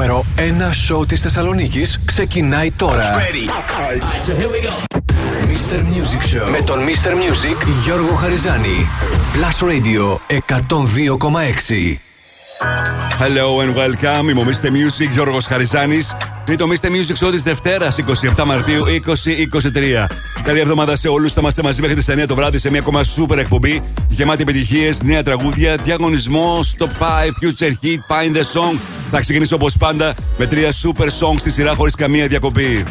νούμερο 1 σοου της Θεσσαλονίκης ξεκινάει τώρα. Mr. Music Show με τον Mr. Music Γιώργο Χαριζάνη. Plus Radio 102,6. Hello and welcome. Είμαι ο Mr. Music Γιώργος Χαριζάνης. Είναι το Mr. Music Show της Δευτέρας 27 Μαρτίου 2023. Καλή εβδομάδα σε όλους. Θα είμαστε μαζί μέχρι τις 9 το βράδυ σε μια ακόμα super εκπομπή. Γεμάτη επιτυχίες, νέα τραγούδια, διαγωνισμό, top 5, future hit, find the song. Θα ξεκινήσω όπως πάντα με τρία super songs στη σειρά χωρίς καμία διακοπή.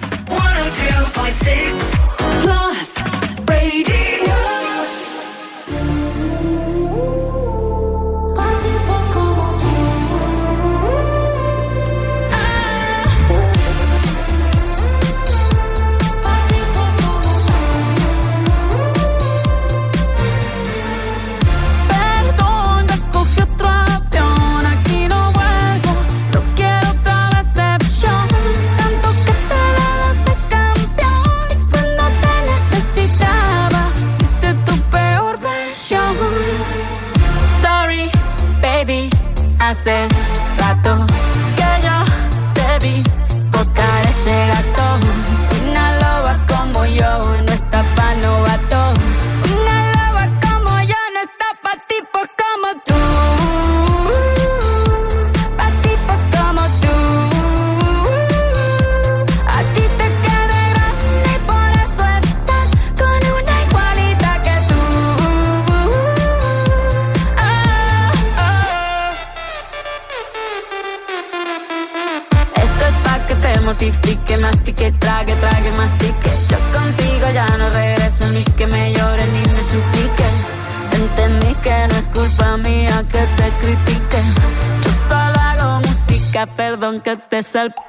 Que te.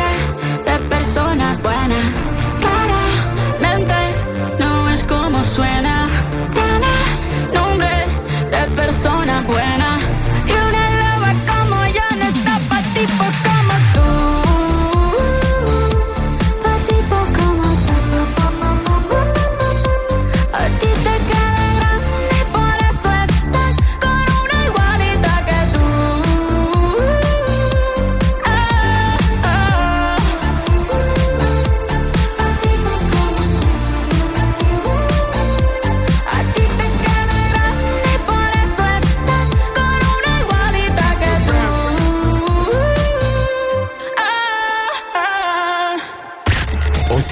persona buena. Claramente no es como suena.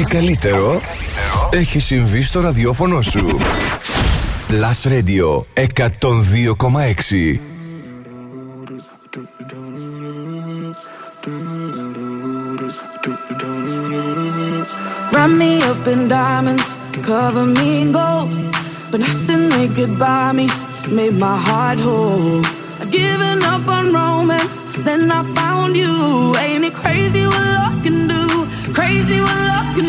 Καλύτερο έχει συμβεί στο ραδιόφωνο σου. Plus Radio 102,6. Wrap me up in diamonds, cover me in gold. But nothing they could buy me made my heart whole. I'd given up on romance, then I found you. Ain't it crazy what love can do? Crazy what love can do.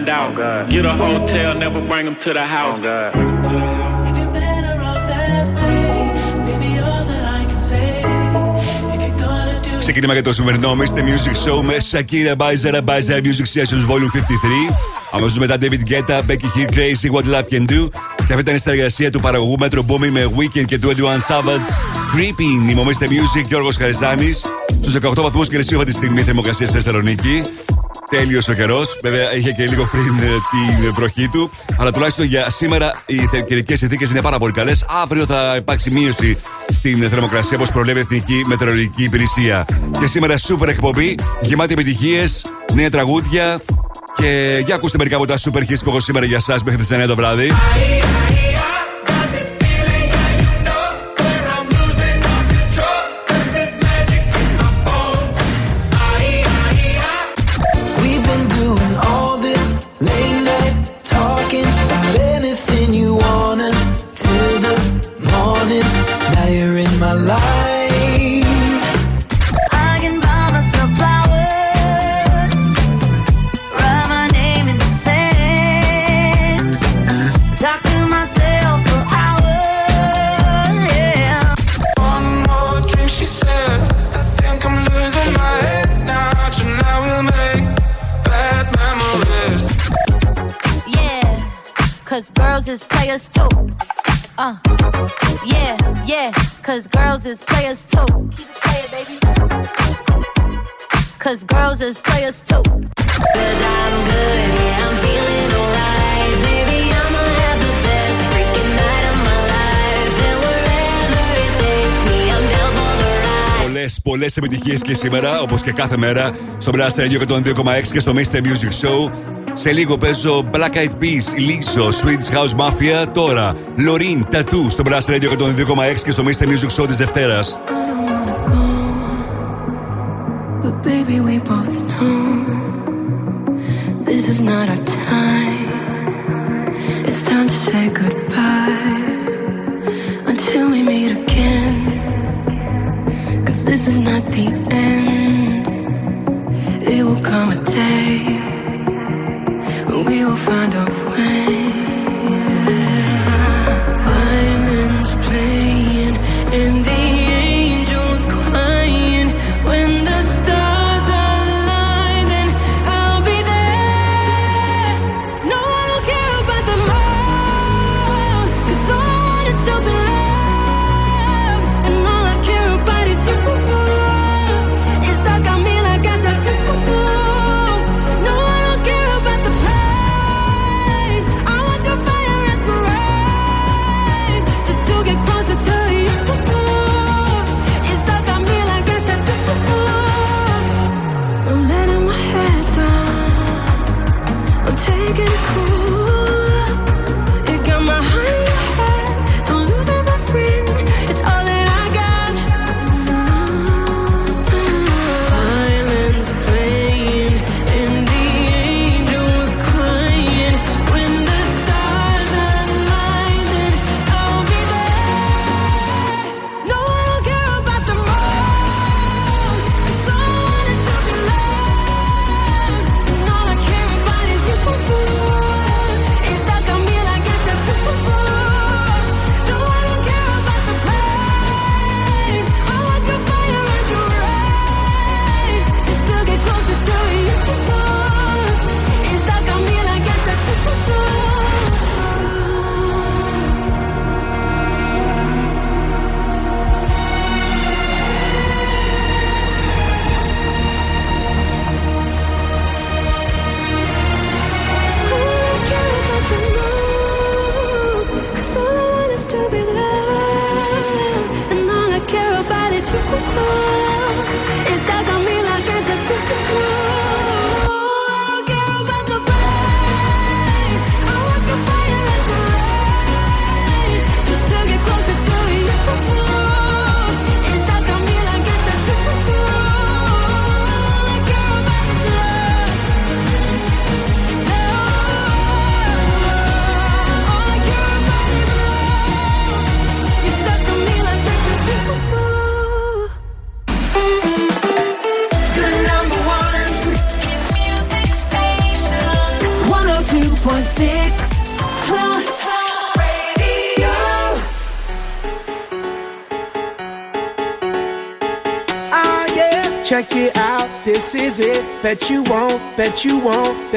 Find out. Get a hotel, never bring them to the house. If you're better off that way, baby, all that I can say. If you're gonna do Ξεκίνημα για το σημερινό Mr. Music Show με Shakira Baizer, Baizer Music Sessions Volume 53. Αμέσω μετά David Guetta, Becky Hill, Crazy What Love Can Do. Και αυτή ήταν η συνεργασία του παραγωγού Metro Boomy με Weekend και 21 Savage. Creeping, η Mr. Music, Γιώργο Χαριστάνη. Στου 18 βαθμού και αυτή τη στιγμή θερμοκρασία στη Θεσσαλονίκη τέλειος ο καιρός. Βέβαια, είχε και λίγο πριν ε, την ε, βροχή του. Αλλά τουλάχιστον για σήμερα οι καιρικές συνθήκες είναι πάρα πολύ καλές. Αύριο θα υπάρξει μείωση στην θερμοκρασία όπως προβλέπει η Εθνική Μετεωρολογική Υπηρεσία. Και σήμερα σούπερ εκπομπή, γεμάτη επιτυχίες, νέα τραγούδια. Και για ακούστε μερικά από τα σούπερ hits που έχω σήμερα για εσά μέχρι τις 9 το βράδυ. πολλέ επιτυχίε και σήμερα, όπω και κάθε μέρα, στο Blast Radio 102,6 και στο Mr. Music Show. Σε λίγο παίζω Black Eyed Peas, Lizzo, Swedish House Mafia. Τώρα, Lorin, Tattoo στο Blast Radio 102,6 και στο Mr. Music Show τη Δευτέρα. This is not our time. It's time to say goodbye.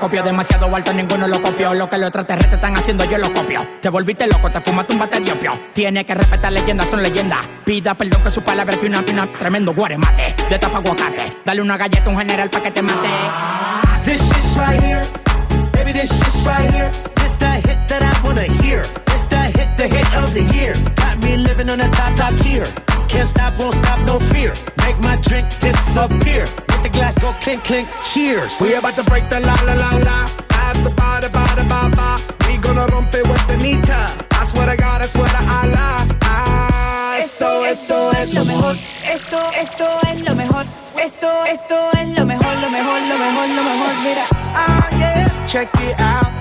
telescopio Demasiado alto, ninguno lo copió Lo que los extraterrestres están haciendo, yo lo copio Te volviste loco, te fumaste un bate de opio Tiene que respetar leyendas, son leyendas Pida perdón que su palabra que una pina Tremendo guaremate, de tapa aguacate Dale una galleta a un general pa' que te mate This shit's right here. Baby, this shit's right here. This the hit that I wanna hear. This the hit, the hit of the year. Got me living on a top, top tier. Can't stop, won't stop, no fear. Make my drink disappear. Let the glass go clink, clink, cheers. We about to break the la la la la. Have the ba da ba da ba ba. We gonna rompe with the nita. I swear to God, I swear to Allah. Ah, esto, esto es lo mejor. Esto, esto es lo mejor. Esto, esto es lo mejor, lo mejor, lo mejor, lo mejor. Mira. Ah, yeah. Check it out.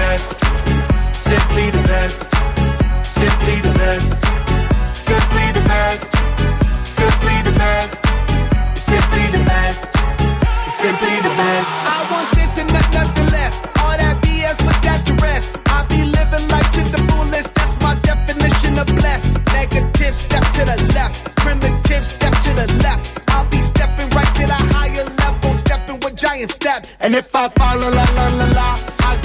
Simply the best. Simply the best. Simply the best. Simply the best. Simply the best. Simply the best. Simply the best. I want this and not nothing less. All that BS, put that to rest. I be living life to the fullest. That's my definition of blessed. Negative, step to the left. Primitive, step to the left. I'll be stepping right to the higher level, stepping with giant steps. And if I fall, la la la la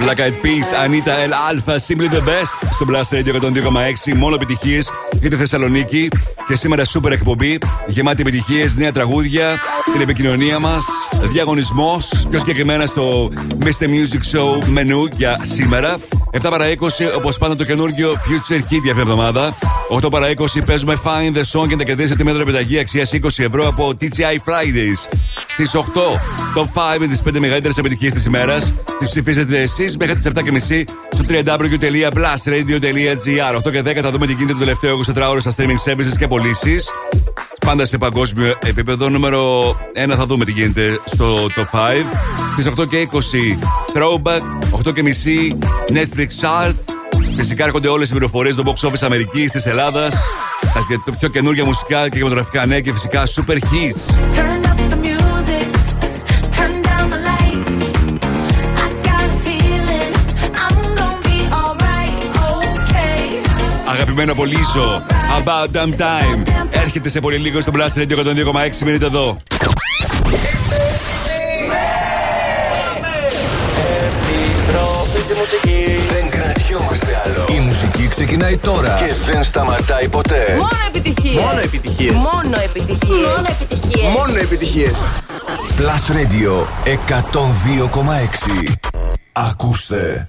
Black Eyed Peas, Anita El Alpha, Simply the Best. Στο Blast Radio 102,6. Μόνο επιτυχίες για τη Θεσσαλονίκη. Και σήμερα σούπερ εκπομπή. Γεμάτη επιτυχίες, νέα τραγούδια, την επικοινωνία μας, διαγωνισμός. Πιο συγκεκριμένα στο Mr. Music Show μενού για σήμερα. 7 παρα 20, όπως πάντα το καινούργιο Future Hit για αυτή εβδομάδα. 8 παρα 20 παίζουμε Find the Song και να κερδίσετε τη μέτρο επιταγή αξίας 20 ευρώ από TGI Fridays. Στις 8, top 5 με τις 5 μεγαλύτερες επιτυχίες της ημέρας. Τις ψηφίζετε εσείς μέχρι τις 7.30 στο www.blastradio.gr. 8 και 10 θα δούμε τι γίνεται το τελευταίο 24 ώρο στα streaming services και πωλήσεις. Πάντα σε παγκόσμιο επίπεδο. Νούμερο 1 θα δούμε τι γίνεται στο top 5. Στις 8 και 20 Throwback, 8 και μισή Netflix Chart. Φυσικά έρχονται όλες οι πληροφορίες στο box office Αμερικής, της Ελλάδας. Τα πιο καινούργια μουσικά και κινηματογραφικά νέα και φυσικά super hits. Αγαπημένο από Λίζο, About Damn Time. Έρχεται σε πολύ λίγο στο Blast Radio 102,6. Μείνετε εδώ. Επιστροφή στη μουσική. Δεν κρατιόμαστε άλλο. Η μουσική ξεκινάει τώρα και δεν σταματάει ποτέ. Μόνο επιτυχίες. Μόνο επιτυχίες. Μόνο επιτυχίες. Μόνο επιτυχίες. Μόνο επιτυχίες. Plus Radio 102,6. Ακούστε.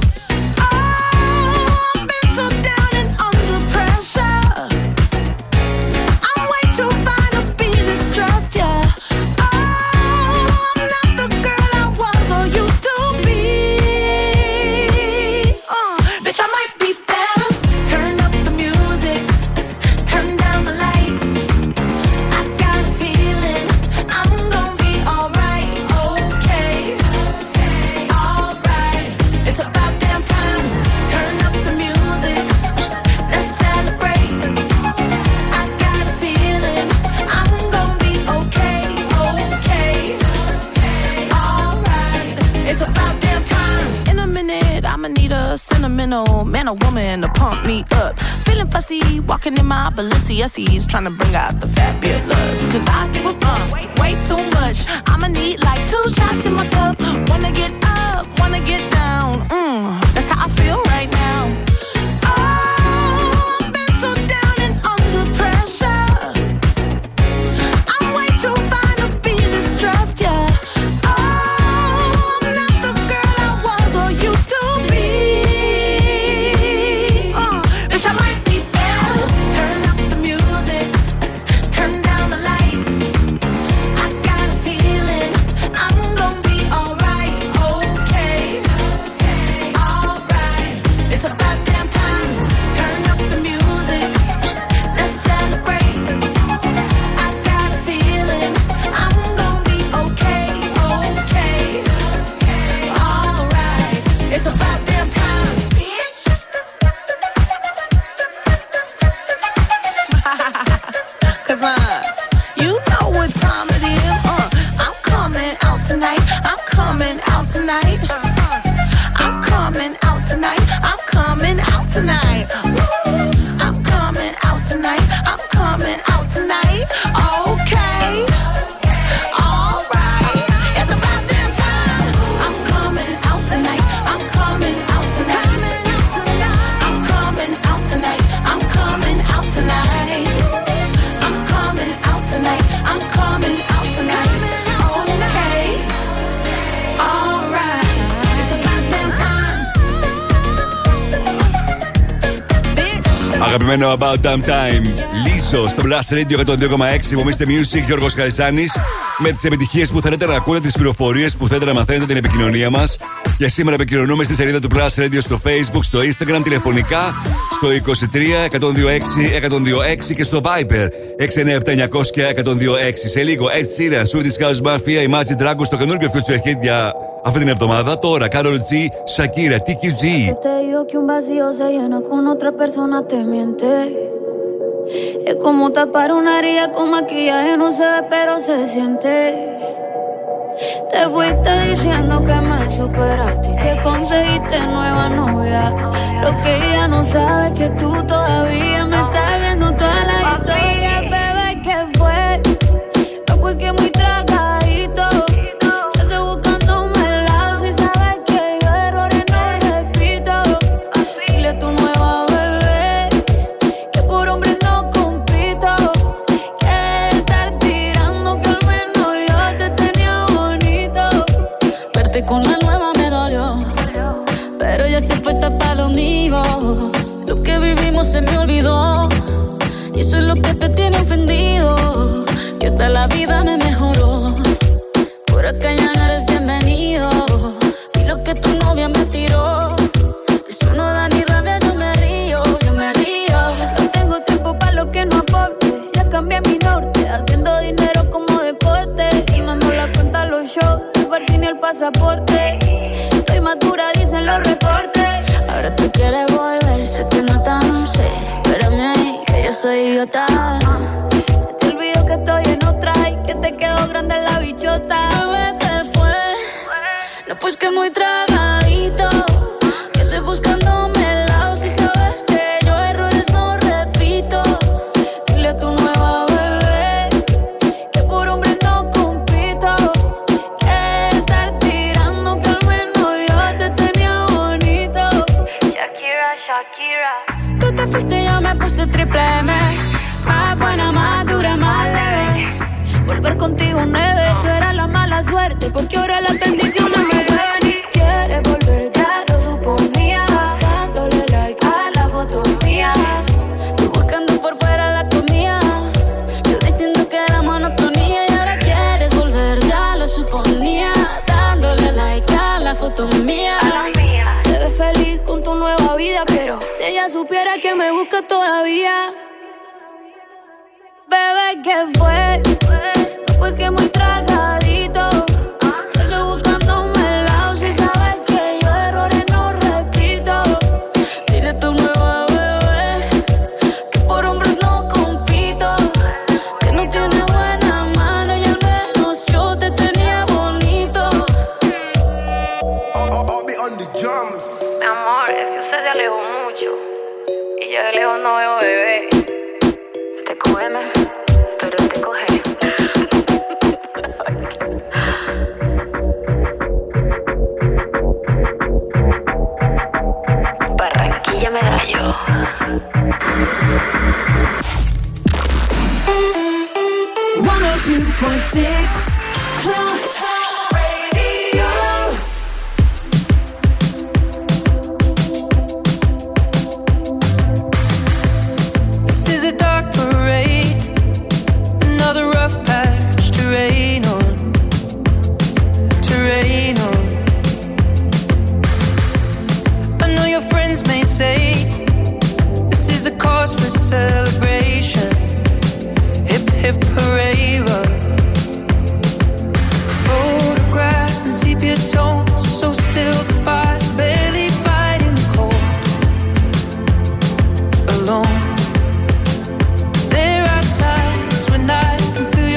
Sentimental man or woman to pump me up. Feeling fussy, walking in my Balenciennes, trying to bring out the fabulous. Cause I give a fuck way too much. I'ma need like two shots in my cup. Wanna get up, wanna get down. Mm, that's how I feel Αγαπημένο About Damn Time. Λίζο στο Blast Radio 102,6. Υπομείστε Music, Γιώργος Χαριζάνη. Με τις επιτυχίες που θέλετε να ακούτε, τις πληροφορίες που θέλετε να μαθαίνετε, την επικοινωνία μας. Και σήμερα επικοινωνούμε στη σελίδα του Blast Radio στο Facebook, στο Instagram, τηλεφωνικά στο 23 126 126 και στο Viber 697 και 126. Σε λίγο, Ed Sheeran, Swedish House Mafia, Imagine Dragons, το καινούργιο future hit για αυτή την εβδομάδα. Τώρα, Carol G, Shakira, TQG. Que te digo que un vacío se llena con otra persona te miente. Es como tapar una herida con maquillaje, no se ve, pero se siente. Te fuiste diciendo que me superaste y que conseguiste nueva novia. Lo que ella no sabe es que tú todavía me estás viendo toda la historia, bebé, ¿qué fue? No, pues que muy hasta la vida me mejoró. Por acá ya no eres bienvenido. Y lo que tu novia me tiró. Eso no da ni rabia, yo me río, yo me río. No tengo tiempo para lo que no aporte. Ya cambié mi norte, haciendo dinero como deporte. Y no nos la cuenta los shows, el y el pasaporte. Estoy madura, dicen los reportes. Ahora tú quieres volver, sé que no tan sé. Espérame ahí, que yo soy idiota. Que te quedó grande la bichota. Bebé, ¿qué fue? No, pues que muy tragadito. Que estoy buscándome el lado si sabes que yo errores no repito. Dile a tu nueva bebé que por hombre no compito. Que estar tirando que al menos yo te tenía bonito. Shakira, Shakira. Tú te fuiste yo me puse triple M. Más buena, más dura, más leve volver contigo, neve. Tú eras la mala suerte, porque ahora las bendiciones me llueven y quieres volver, ya lo suponía. Dándole like a la foto mía. Tú buscando por fuera la comida. Yo diciendo que era monotonía y ahora quieres volver, ya lo suponía. Dándole like a la foto mía. Te ves feliz con tu nueva vida, pero si ella supiera que me busca todavía. Bebé, ¿qué fue? pues que muy traga. 102.6 plus. celebration. Hip hip. Photographs and sepia tones, so still the fire's barely fighting the cold. Alone. There are times when I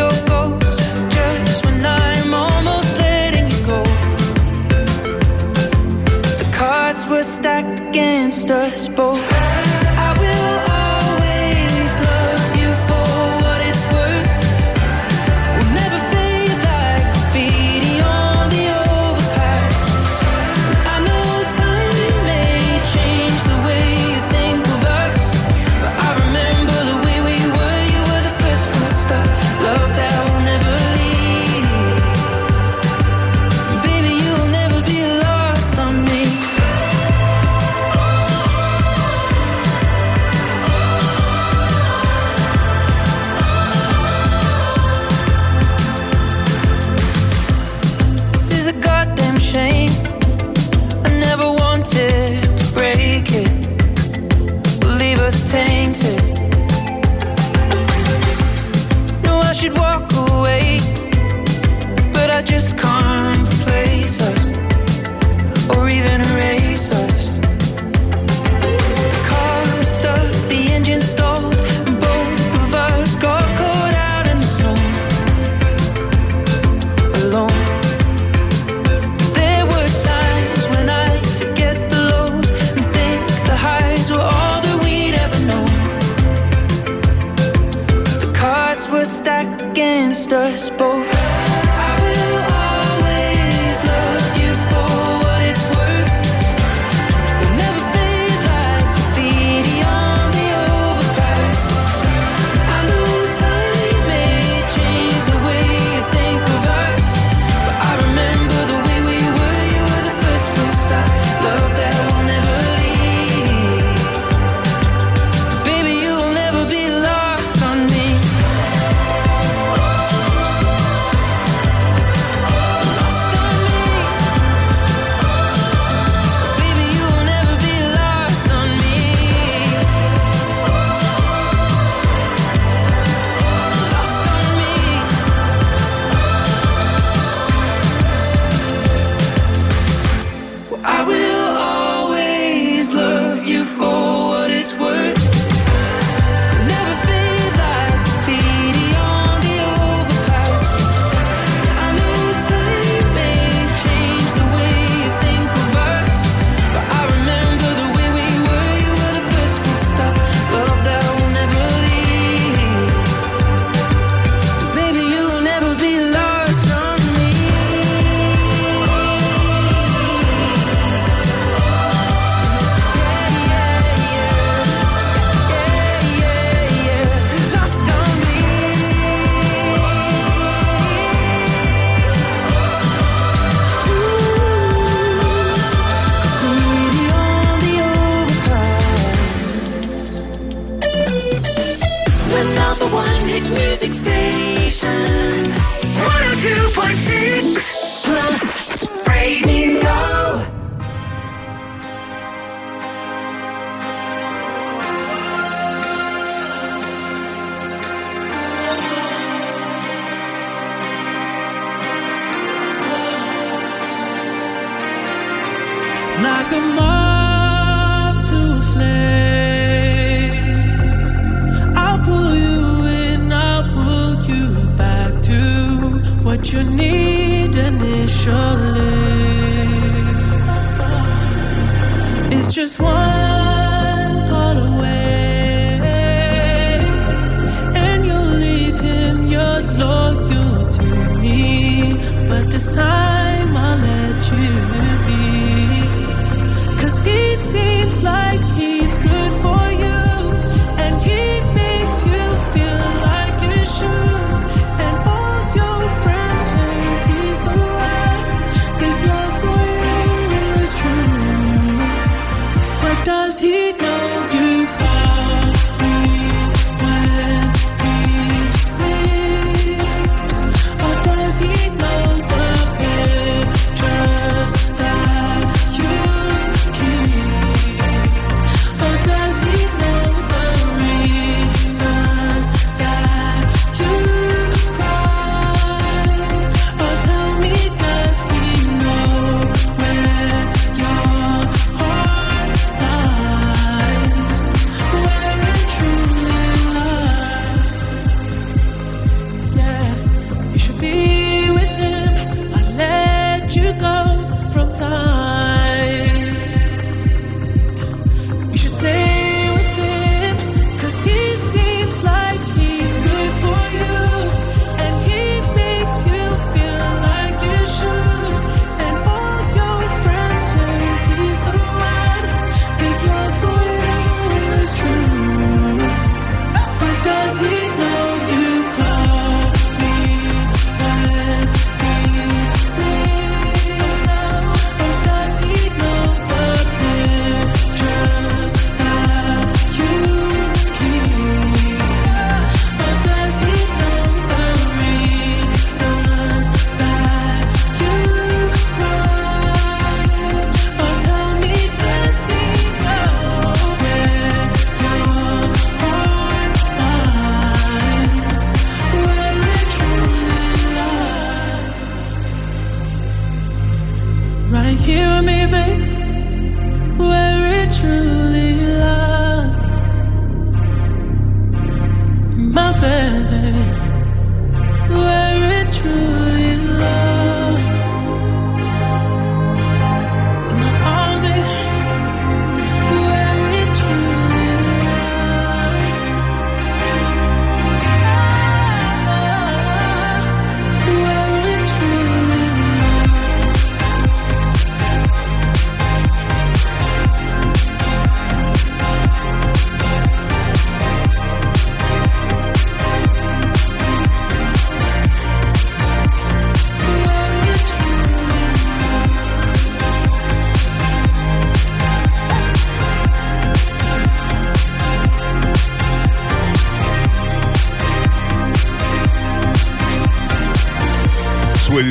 your ghost, just when I'm almost letting you go. The cards were stacked against us both.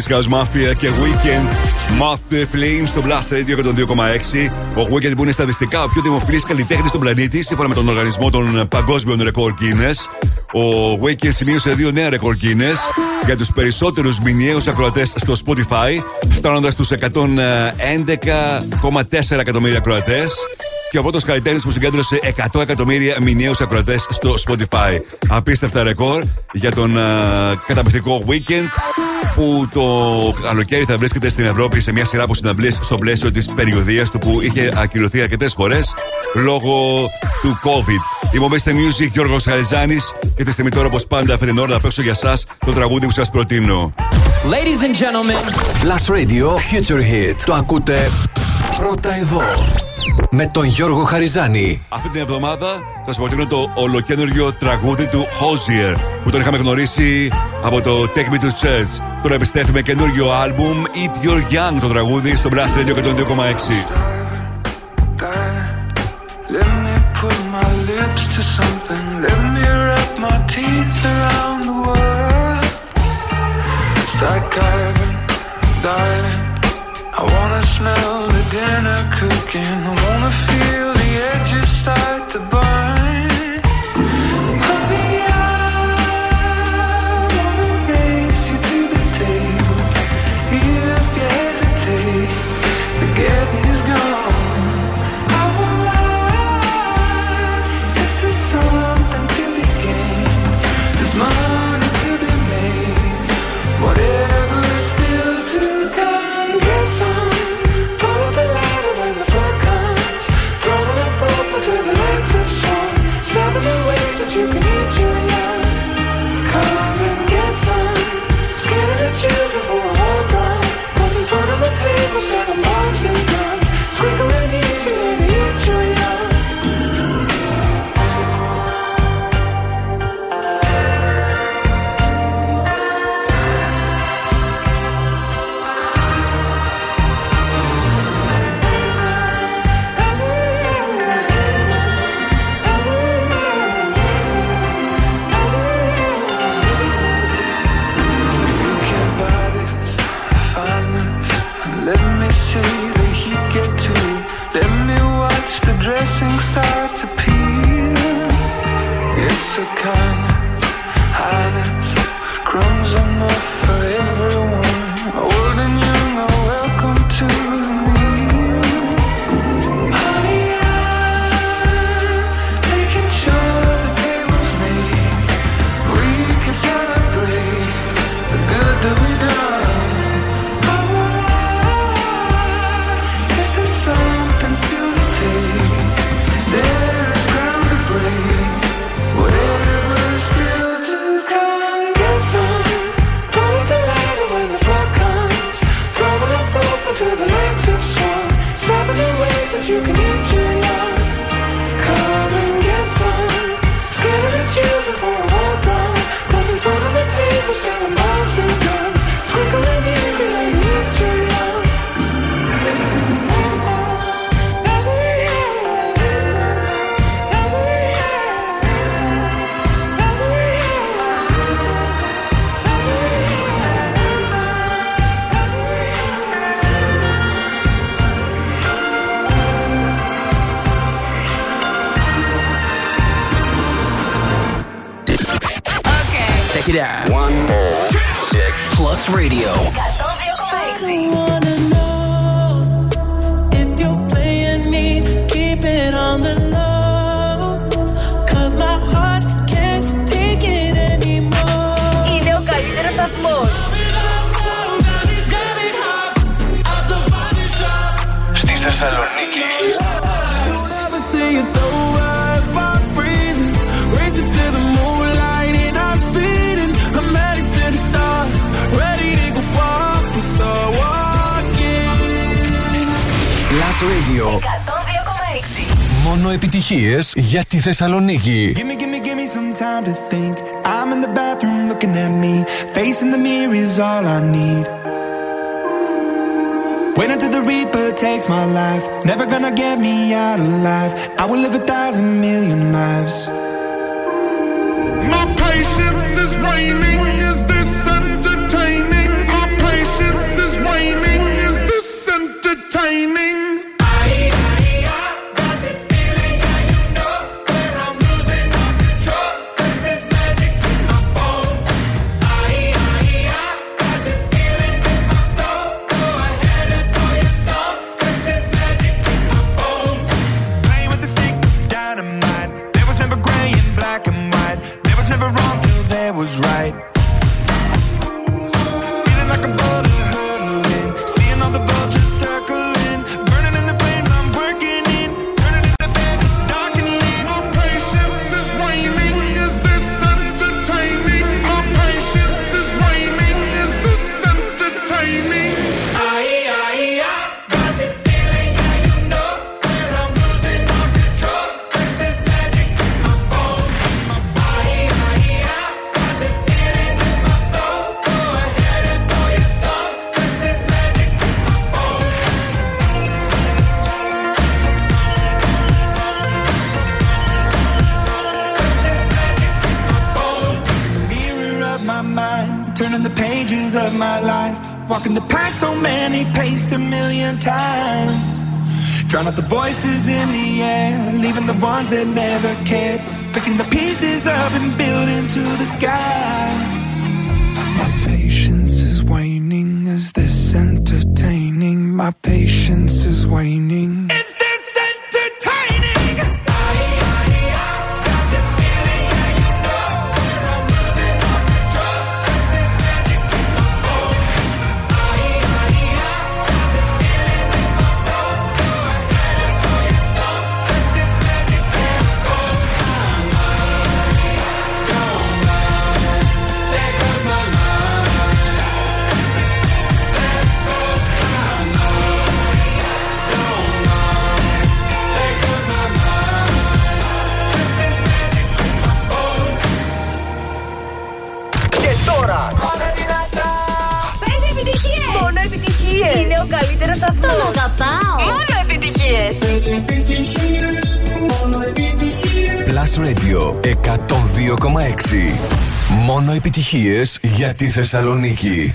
Swedish House Mafia και Weekend. Moth the Flame στο Blast Radio 102,6. Ο Weekend που είναι στατιστικά ο πιο δημοφιλής καλλιτέχνης στον πλανήτη, σύμφωνα με τον οργανισμό των παγκόσμιων ρεκόρ Guinness. Ο Weekend σημείωσε δύο νέα ρεκόρ Guinness για τους περισσότερους μηνιαίους ακροατές στο Spotify, φτάνοντας στου 111,4 εκατομμύρια ακροατές. Και ο πρώτος καλλιτέχνης που συγκέντρωσε 100 εκατομμύρια μηνιαίους ακροατές στο Spotify. Απίστευτα ρεκόρ για τον α, καταπληκτικό Weekend που το καλοκαίρι θα βρίσκεται στην Ευρώπη σε μια σειρά από συναυλίες στο πλαίσιο της περιοδίας του που είχε ακυρωθεί αρκετές φορές λόγω του COVID. Είμαι ο Mr. Music Γιώργος Χαριζάνη και τη στιγμή τώρα, όπως πάντα, αυτή την ώρα να παίξω για εσά το τραγούδι που σας προτείνω. Ladies and gentlemen. Last Radio Future Hit. Το ακούτε πρώτα εδώ. Με τον Γιώργο Χαριζάνη. Αυτή την εβδομάδα σας προτείνω το ολοκένουργιο τραγούδι του Hosier που τον είχαμε γνωρίσει από το Take Me to Church. Τώρα επιστρέφει με καινούργιο άλμπουμ Eat Your Young το τραγούδι στο Blast Radio 102,6. Θεσσαλονίκη. Είναι ο καλύτερο σταθμό. Τον αγαπάω. Μόνο επιτυχίε. Plus Radio 102,6. Μόνο επιτυχίε για τη Θεσσαλονίκη.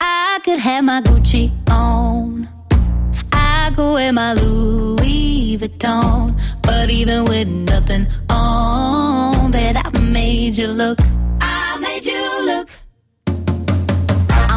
I could have my Gucci on. I could wear my Louis Vuitton. But even with nothing on, bet I made you look. I made you look.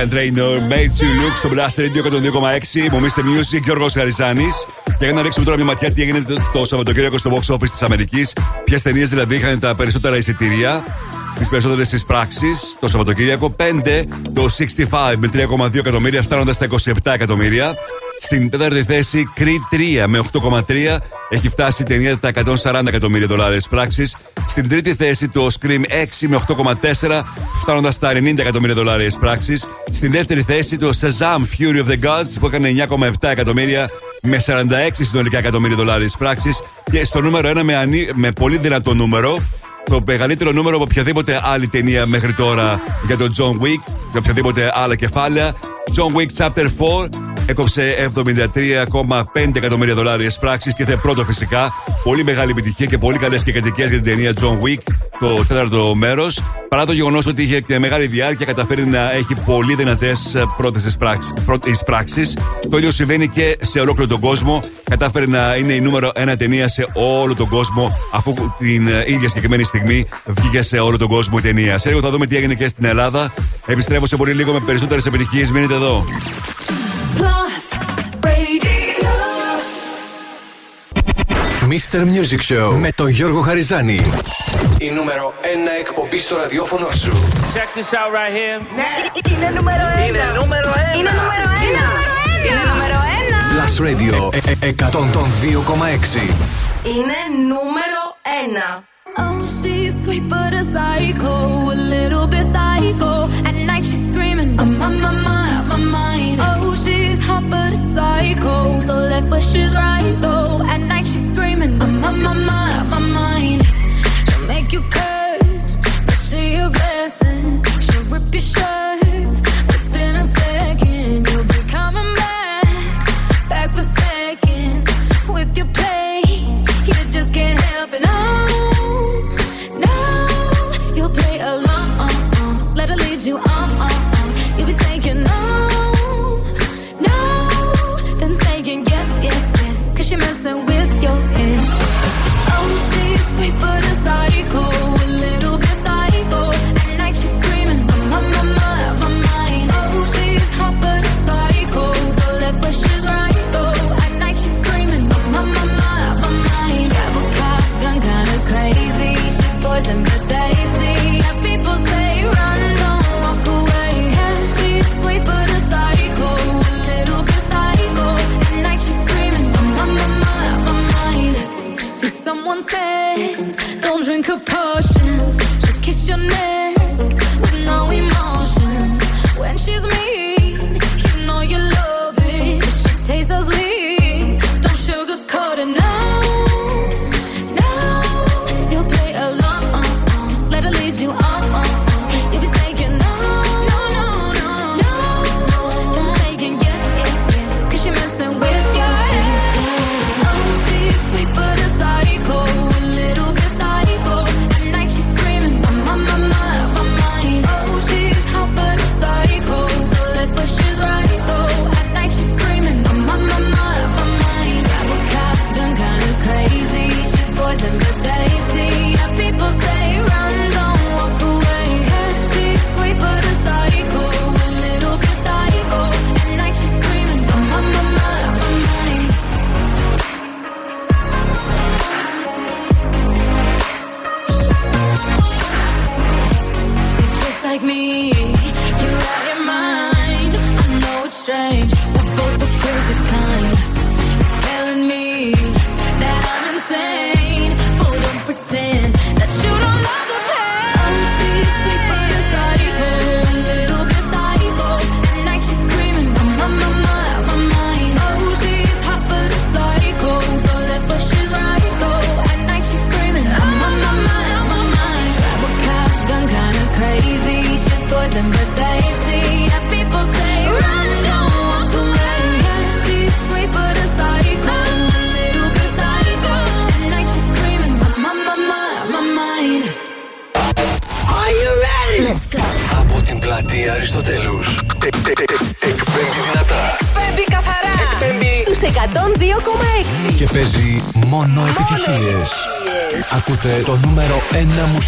Megan Trainor, Made You Look στο Blast Radio 102,6. Μομίστε Music, Γιώργος Χαριζάνη. Και για να ρίξουμε τώρα μια ματιά τι έγινε το, το Σαββατοκύριακο στο box office της Αμερικής. Ποιες ταινίες δηλαδή είχαν τα περισσότερα εισιτήρια, τις περισσότερες εισπράξει. Το Σαββατοκύριακο 5, το 65 με 3,2 εκατομμύρια, φτάνοντας στα 27 εκατομμύρια. Στην τέταρτη θέση, Creed 3 με 8,3 έχει φτάσει η ταινία τα 140 εκατομμύρια δολάρια εισπράξει. Στην τρίτη θέση, το Scream 6 με 8,4 φτάνοντας στα 90 εκατομμύρια δολάρια εισπράξει. Στην δεύτερη θέση, το Shazam Fury of the Gods που έκανε 9,7 εκατομμύρια με 46 συνολικά εκατομμύρια δολάρια εισπράξει. Και στο νούμερο 1 με, ανή- με πολύ δυνατό νούμερο, το μεγαλύτερο νούμερο από οποιαδήποτε άλλη ταινία μέχρι τώρα για τον John Wick, για οποιαδήποτε άλλα κεφάλαια. John Wick Chapter 4 έκοψε 73,5 εκατομμύρια δολάρια εισπράξει και ήρθε πρώτο φυσικά. Πολύ μεγάλη επιτυχία και πολύ καλές και κριτικές για την ταινία John Wick, το τέταρτο μέρος. Παρά το γεγονός ότι είχε και μεγάλη διάρκεια, καταφέρει να έχει πολύ δυνατές πρώτες εισπράξει. Το ίδιο συμβαίνει και σε ολόκληρο τον κόσμο. Κατάφερε να είναι η νούμερο ένα ταινία σε όλο τον κόσμο, αφού την ε, ίδια συγκεκριμένη στιγμή βγήκε σε όλο τον κόσμο η ταινία. Σε λίγο θα δούμε τι έγινε και στην Ελλάδα. Επιστρέφω σε πολύ λίγο με περισσότερες επιτυχίες. Μείνετε εδώ. Plus Radio. Mr. Music Show με τον Γιώργο Χαριζάνη. Η νούμερο 1 εκπομπή στο ραδιόφωνο σου. Check this out right here. Είναι νούμερο ένα. Είναι νούμερο ένα. Είναι νούμερο ένα. Είναι νούμερο ένα. Plus Radio ε- ε- 102,6. Είναι νούμερο ένα. Oh, she's sweet but a psycho, a little bit psycho. At night she's screaming, I'm on my mind, hot but a psycho, so left but she's right though. At night she's screaming, I'm on my mind, on my mind. She'll make you curse, but she a blessing. She'll rip your shirt within a second. You'll be coming back, back for second with your play. You just can't help it. No, no, you'll play along. Let her lead you on.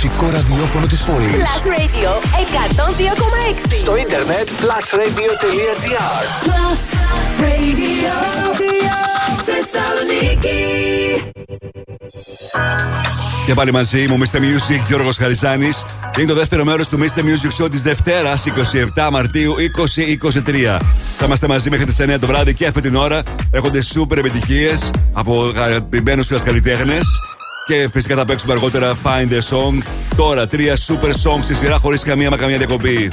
μουσικό ραδιόφωνο της πόλης. Plus Radio 102,6. Στο ίντερνετ plusradio.gr. Plus Radio, Θεσσαλονίκη. Και πάλι μαζί μου, Mr. Music, Γιώργος Χαριζάνης. Είναι το δεύτερο μέρος του Mr. Music Show της Δευτέρας, 27 Μαρτίου 2023. Θα είμαστε μαζί μέχρι τις 9 το βράδυ και αυτή την ώρα. Έχονται σούπερ επιτυχίες από αγαπημένους σας καλλιτέχνε και φυσικά θα παίξουμε αργότερα Find a Song. Τώρα τρία super songs στη σειρά χωρίς καμία μακαμιά διακοπή.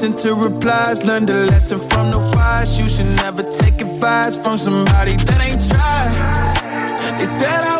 listen to replies. Learn the lesson from the wise. You should never take advice from somebody that ain't tried. They said I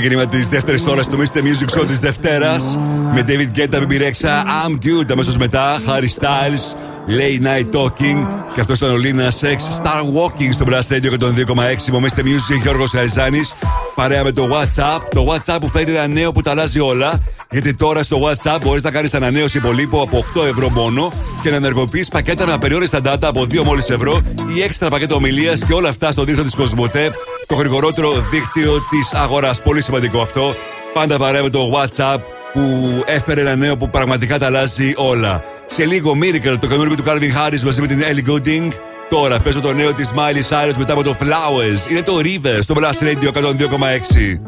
Ξεκίνημα της δεύτερης ώρας του Mr. Music Show της Δευτέρας με David Guetta, BB Rexha, I'm Good. Αμέσως μετά, Harry Styles, Late Night Talking. Και αυτός ήταν ο Lina Sex, Star Walking στο Brass Radio 102,6. Με Mr. Music, Γιώργος Χαριζάνη. Παρέα με το WhatsApp. Το WhatsApp που φέρει ένα νέο που τα αλλάζει όλα. Γιατί τώρα στο WhatsApp μπορείς να κάνεις ανανέωση υπολείπου από 8 ευρώ μόνο και να ενεργοποιείς πακέτα με απεριόριστα data από 2 μόλις ευρώ ή έξτρα πακέτο ομιλίας και όλα αυτά στο δίκτυο της Κοσμοτέ, το γρηγορότερο δίκτυο της αγοράς. Πολύ σημαντικό αυτό. Πάντα παρέα με το WhatsApp που έφερε ένα νέο που πραγματικά τα αλλάζει όλα. Σε λίγο Miracle, το καινούργιο του Calvin Harris μαζί με την Ellie Goulding. Τώρα παίζω το νέο της Miley Cyrus μετά από το Flowers. Είναι το Rivers στο Blast Radio 102,6.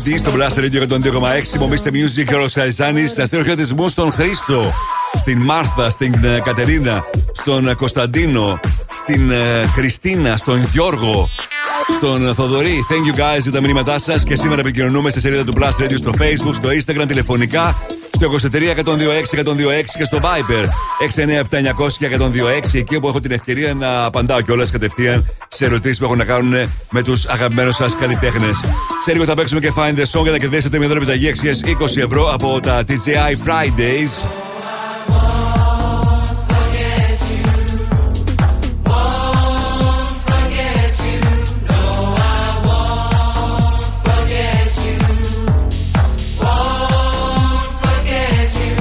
Perfect Melody στο Blast Radio 102,6. Μομίστε Music και ο Ροσαριζάνη. Να στείλω χαιρετισμού στον Χρήστο, στην Μάρθα, στην ε, Κατερίνα, στον ε, Κωνσταντίνο, στην ε, Χριστίνα, στον Γιώργο, στον Θοδωρή. Thank you guys για τα μηνύματά σας. Και σήμερα επικοινωνούμε στη σελίδα του Blast Radio στο Facebook, στο Instagram, τηλεφωνικά, στο 23 126 126 και στο Viber 697 900 126. Εκεί όπου έχω την ευκαιρία να απαντάω κιόλας κατευθείαν σε ερωτήσεις που έχουν να κάνουν με τους αγαπημένους σας καλλιτέχνες. Σε λίγο θα παίξουμε και Find the Song για να κερδίσετε μια δώρα επιταγή αξίας 20 ευρώ από τα TGI Fridays.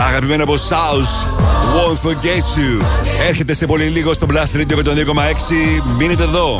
Αγαπημένο από South, Won't Forget You. Έρχεται σε πολύ λίγο στο Blast Radio 102,6. Μείνετε εδώ.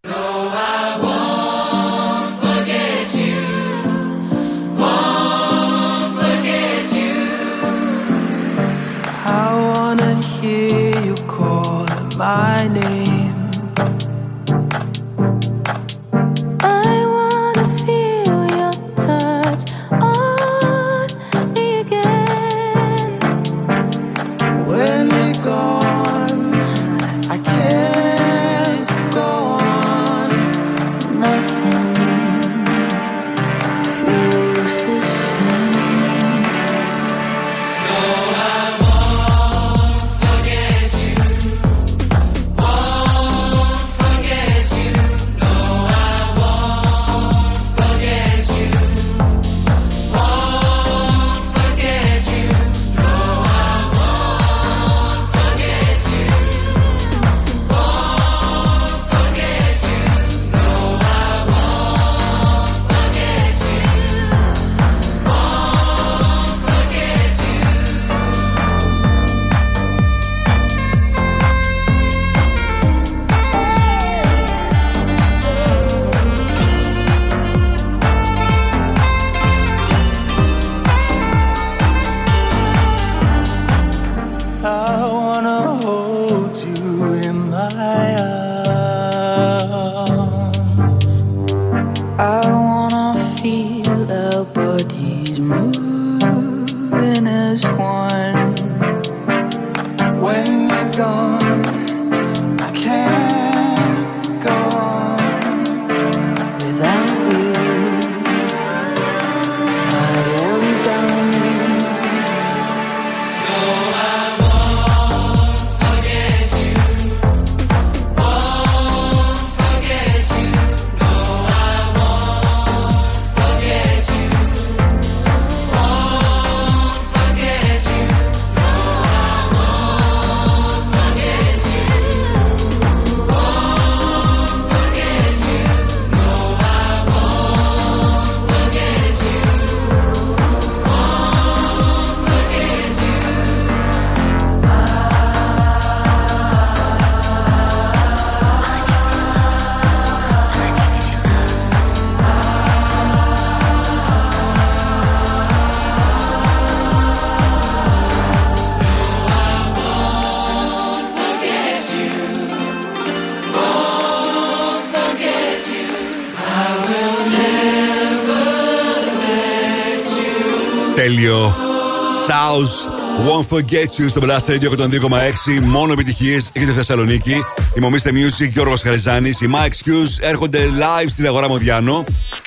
Won't Forget You στο Blast Radio 102,6. Μόνο επιτυχίες έχετε Θεσσαλονίκη. Η Μομίστε Music Γιώργος Χαριζάνης. Οι My Excuse έρχονται live στην αγορά Μοδιάνο.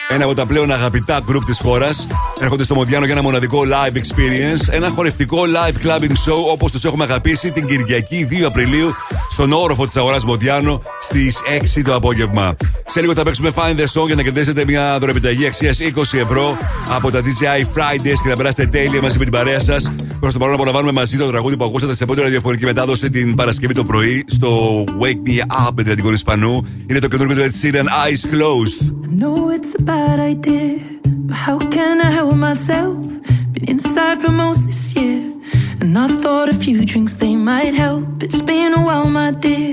Ένα από τα πλέον αγαπητά group της χώρας. Έρχονται στο Μοδιάνο για ένα μοναδικό live experience. Ένα χορευτικό live clubbing show όπως τους έχουμε αγαπήσει την Κυριακή 2 Απριλίου στον όροφο της αγοράς Μοδιάνο στις 6 το απόγευμα. Σε λίγο θα παίξουμε Find the Song για να κερδίσετε μια δωρεπιταγή αξίας 20 ευρώ από τα DJI Fridays και να περάσετε τέλεια μαζί με την παρέα σας. Προ το παρόν απολαμβάνουμε μαζί το τραγούδι που ακούσατε σε πρώτη ραδιοφωνική μετάδοση την Παρασκευή το πρωί στο Wake Me Up με την Αντιγόνη Ισπανού. Είναι το καινούργιο του Ed Sheeran Eyes Closed. I know it's a bad idea, but how can I help myself? Been inside for most this year, and I thought a few drinks they might help. It's been a while, my dear,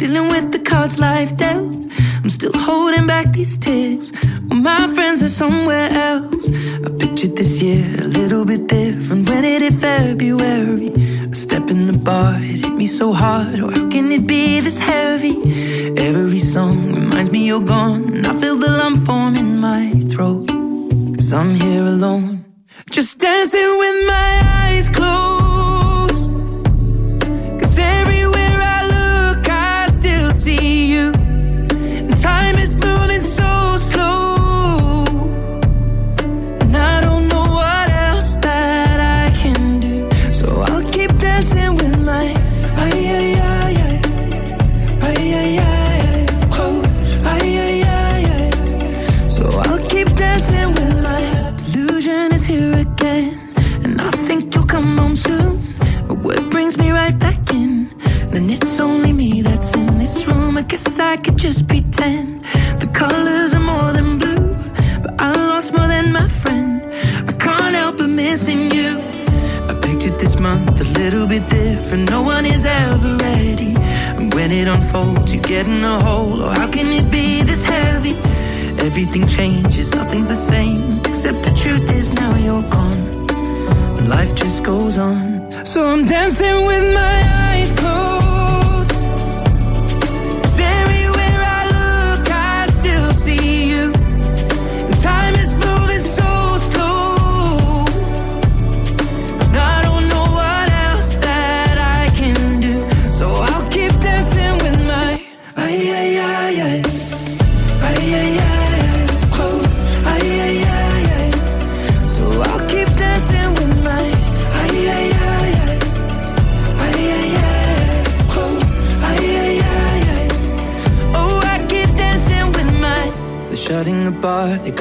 dealing with the cards life dealt. I'm still holding back these tears. Well, my friends are somewhere else. I pictured year a little bit different when it hit February. A step in the bar, it hit me so hard. Oh, how can it be this heavy? Every song reminds me you're gone, and I feel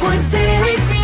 Point Six.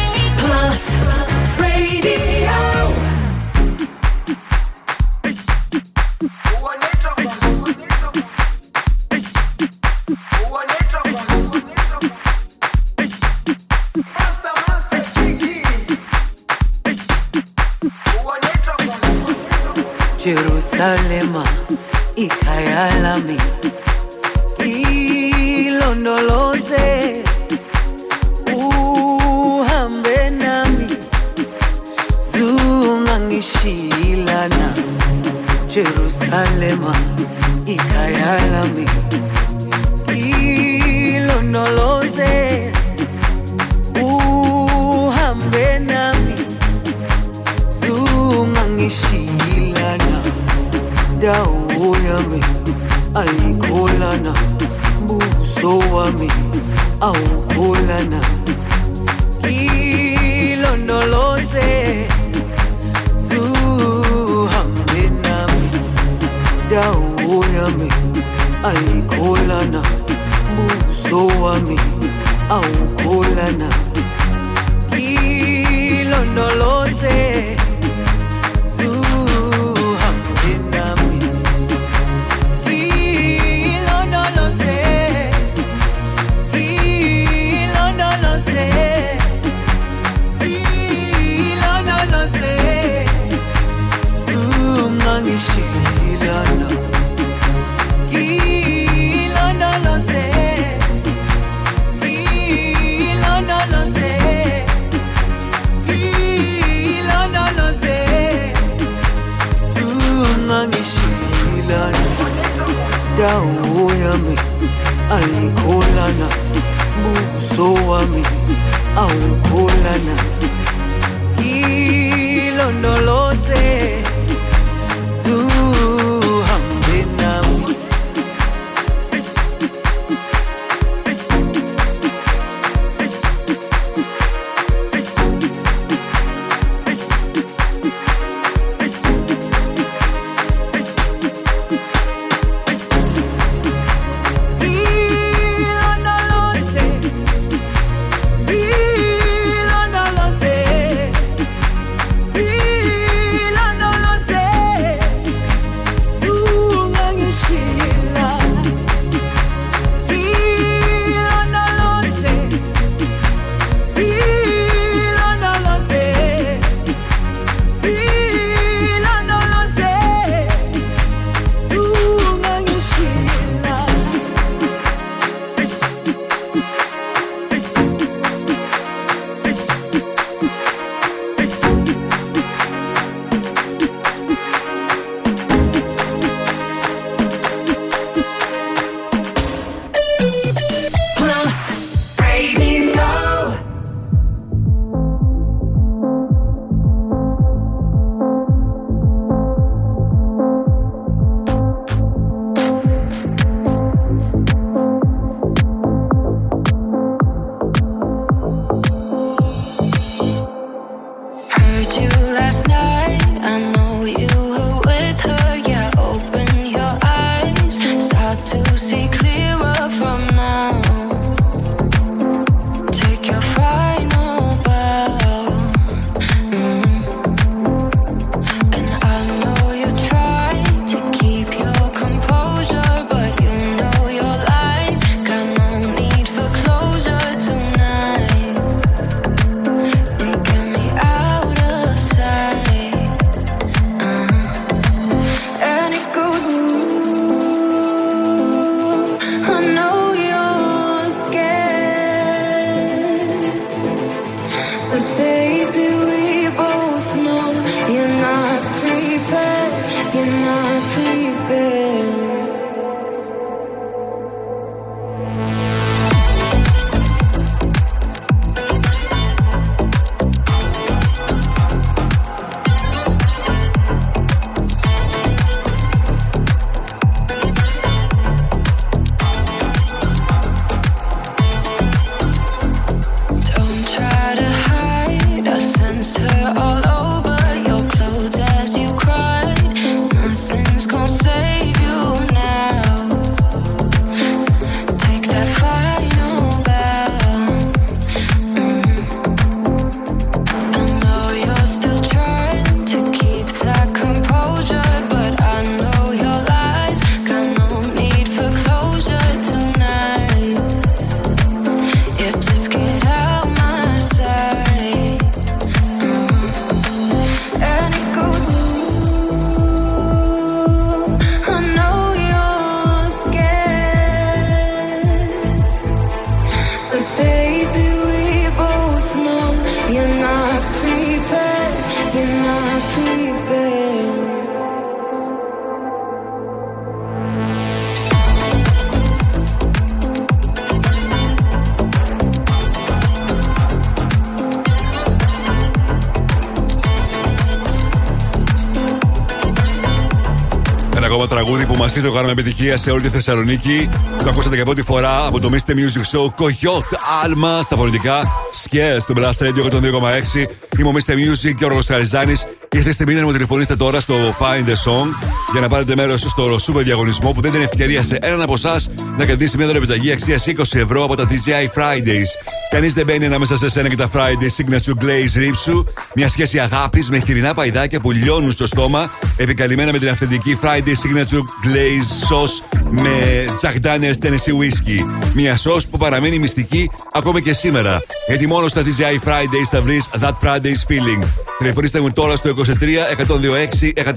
Το κάνουμε επιτυχία σε όλη τη Θεσσαλονίκη. Το ακούσατε για πρώτη φορά από το Mr. Music Show Coyote Alma στα φωνητικά. Σκέ στο Blast Radio 102,6. Είμαι ο Mr. Music και ο Ρογο Χαριζάνης. Ήρθε στιγμή να μου τηλεφωνήσετε τώρα στο Find a Song για να πάρετε μέρος στο super διαγωνισμό που δεν είναι ευκαιρία σε έναν από εσάς να κερδίσει μια δωρεπιταγή αξίας 20 ευρώ από τα DJI Fridays. Κανείς δεν μπαίνει ανάμεσα σε σένα και τα Fridays Signature Glaze Ripsu. Μια σχέση αγάπης με χοιρινά παϊδάκια που λιώνουν στο στόμα, επικαλυμμένα με την αυθεντική Friday Signature Glaze Sauce με Jack Daniels Tennessee Whiskey. Μια sauce που παραμένει μυστική ακόμη και σήμερα. Γιατί μόνος στα DJI Fridays θα βρεις That Friday's Feeling. Τηλεφωνήστε μου τώρα στο 23 126 126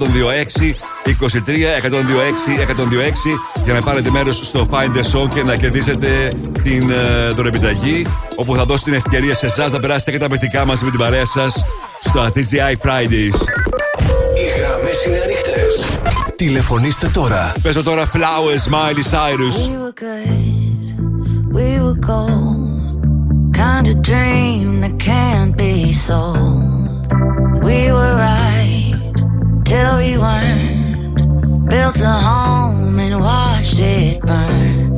23 126 126 για να πάρετε μέρος στο Find the Song και να κερδίσετε την uh, δωρεπιταγή όπου θα δώσει την ευκαιρία σε εσάς να περάσετε καταπληκτικά μαζί με την παρέα σας στο DJI Fridays. Οι γραμμέ είναι ανοιχτέ. Τηλεφωνήστε τώρα. Παίζω τώρα Flowers, Miley Cyrus. We were good, we were gold. Kind of dream that can't be sold. We were right till we weren't. Built a home and watched it burn.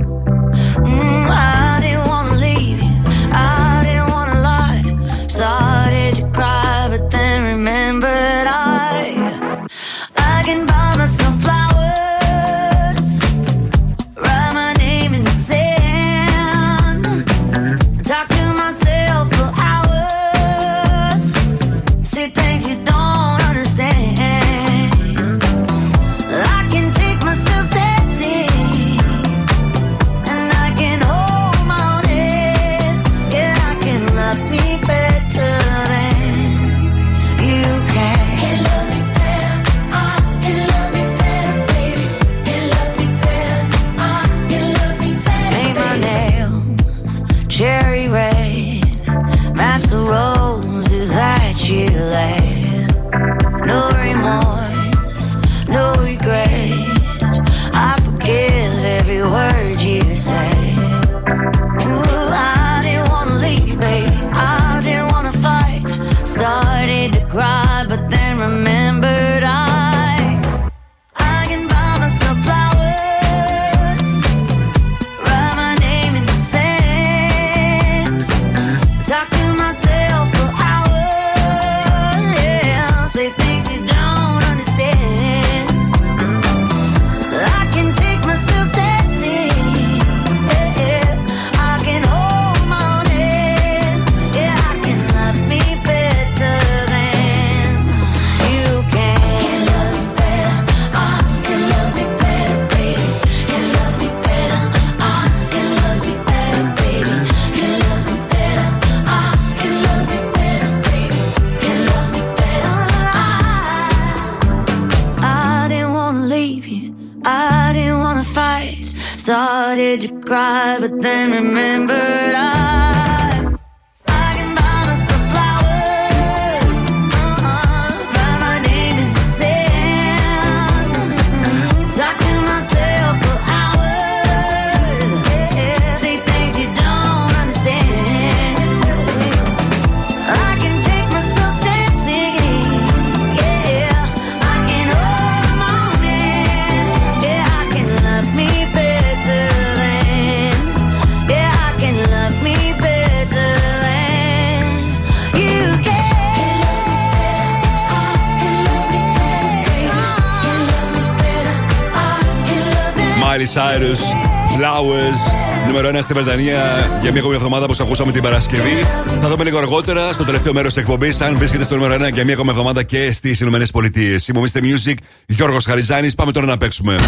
1 στη Βρετανία για μια ακόμη εβδομάδα όπως ακούσαμε την Παρασκευή. Θα δούμε λίγο αργότερα στο τελευταίο μέρος της εκπομπής αν βρίσκεται στο νούμερο 1 για μια ακόμη εβδομάδα και στις Ηνωμένες Πολιτείες. Είμαστε Music, Γιώργος Χαριζάνης. Πάμε τώρα να παίξουμε.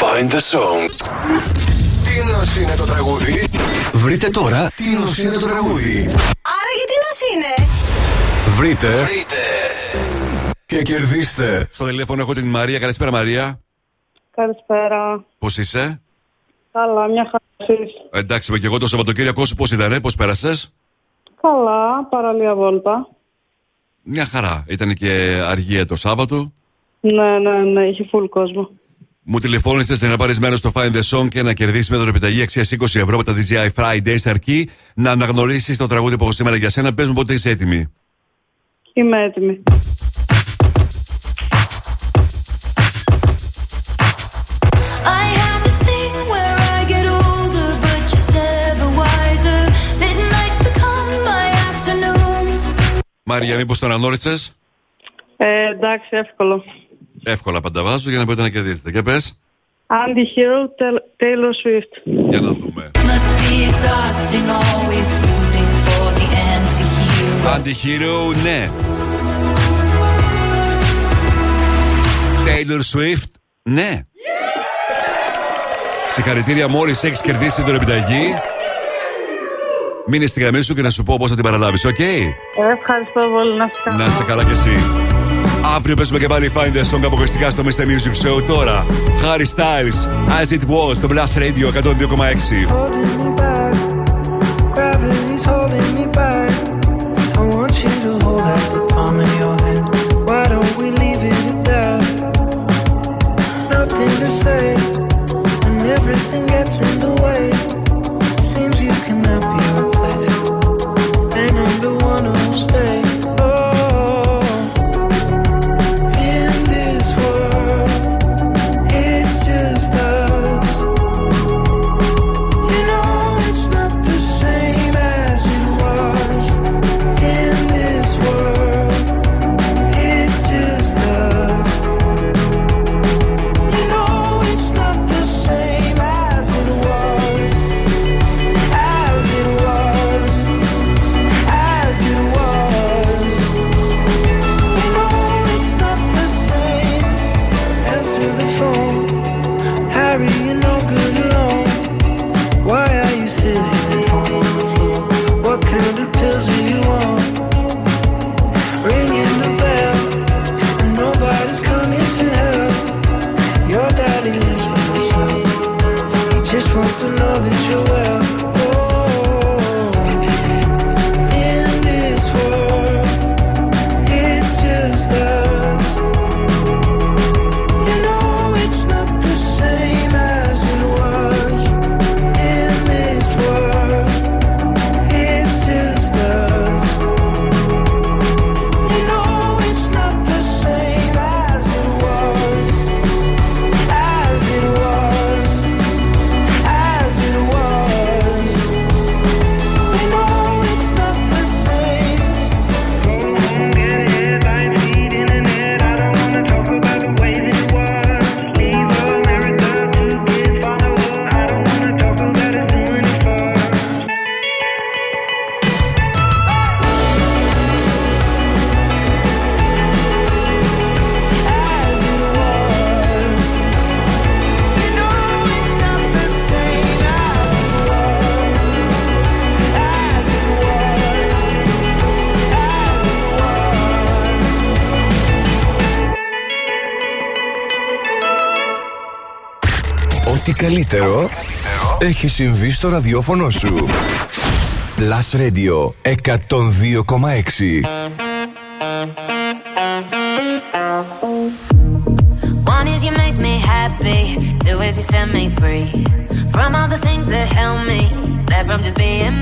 Find the song. Τι νος είναι το τραγούδι. Βρείτε τώρα τι νος είναι το τραγούδι. Άρα γιατί νος είναι; Βρείτε. Βρείτε. Και κερδίστε. Στο τηλέφωνο έχω την Μαρία. Καλησπέρα, Μαρία. Καλησπέρα. Πώς είσαι; Καλά, μια χαρά εσείς. Εντάξει, είμαι και εγώ το Σαββατοκύριακό σου πώς ήταν, πώς πέρασες; Καλά, παραλία βόλτα. Μια χαρά. Ήταν και αργία το Σάββατο. Ναι, ναι, ναι, είχε full κόσμο. Μου τηλεφώνησες να πάρεις μέρος στο Find the Song και να κερδίσεις με δωρεπιταγή αξίας 20 ευρώ με τα DJI Fridays αρκεί να αναγνωρίσεις το τραγούδι που έχω σήμερα για σένα. Πες μου πότε είσαι έτοιμη. Είμαι έτοιμη. Μαρία, μήπως το αναγνώρισε. Ε, εντάξει, εύκολο. Εύκολα πανταβάζω για να μπορείτε να κερδίσετε. Και πες. Anti-hero, Tel- Taylor Swift. Για να δούμε. Must be exhausting, always rooting for the anti-hero. Anti-hero, ναι. Taylor Swift, ναι. Συγχαρητήρια, μόλι έχεις κερδίσει την δωρεπιταγή. Μείνε στη γραμμή σου και να σου πω πώς θα την παραλάβεις, οκ; Ε, ευχαριστώ πολύ, να είστε καλά. Να είστε καλά κι εσύ. Αύριο παίζουμε και πάλι Find the Song αποκλειστικά στο Mr. Music Show. Τώρα, Harry Styles, As It Was, στο Plus Radio 102,6. καλύτερο έχει συμβεί στο ραδιόφωνο σου. Plus Radio 102,6 One is you make me happy, two is you set me free From all the things that help me, that from just being me.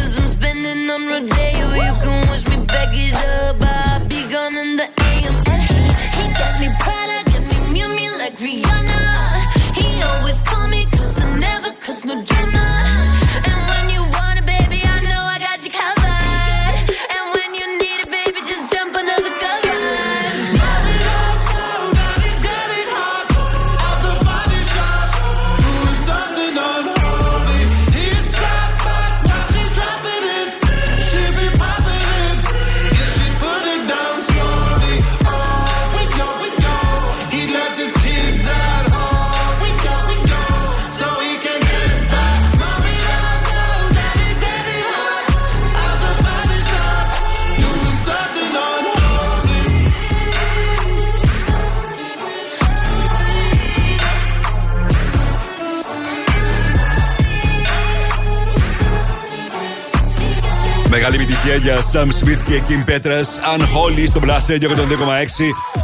Μεγάλη επιτυχία για Sam Smith και Kim Petras. Unholy στο Blast Radio 102,6.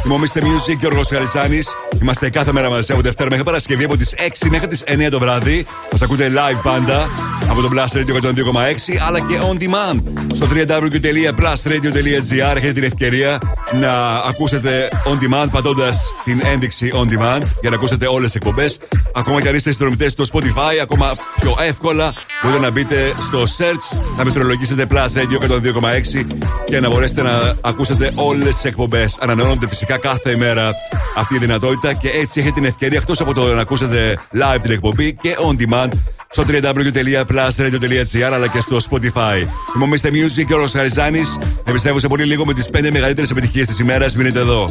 Θυμόμαστε Music και ο Χαριζάνη. Είμαστε κάθε μέρα μαζί από Δευτέρα μέχρι Παρασκευή από τις 6 μέχρι τις 9 το βράδυ. Μας ακούτε live πάντα από το Blast Radio 102,6 αλλά και on demand στο www.plusradio.gr. Έχετε την ευκαιρία να ακούσετε on demand πατώντας την ένδειξη on demand για να ακούσετε όλες τις εκπομπές. Ακόμα και αν είστε συνδρομητές στο Spotify, ακόμα πιο εύκολα μπορείτε να μπείτε στο search, να μετρολογήσετε Plus Radio 102,6 και να μπορέσετε να ακούσετε όλες τις εκπομπές. Ανανεώνονται φυσικά κάθε ημέρα αυτή η δυνατότητα και έτσι έχετε την ευκαιρία εκτός από το να ακούσετε live την εκπομπή και on demand στο www.plusradio.gr αλλά και στο Spotify. Είμαι ο Mr. Music και ο Ροσχαριζάνη. Επιστρέφω σε πολύ λίγο με τις 5 μεγαλύτερες επιτυχίες της ημέρας. Μείνετε εδώ.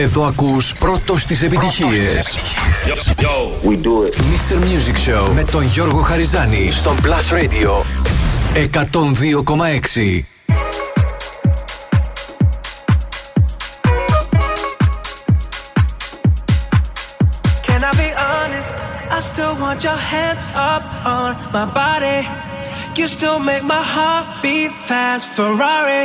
Εδώ ακούς πρώτος τις επιτυχίες. We do it. Mr. Music Show με τον Γιώργο Χαριζάνη στον Plus Radio 102,6. Can I be honest? I still want your hands up on my body. You still make my heart beat fast. Ferrari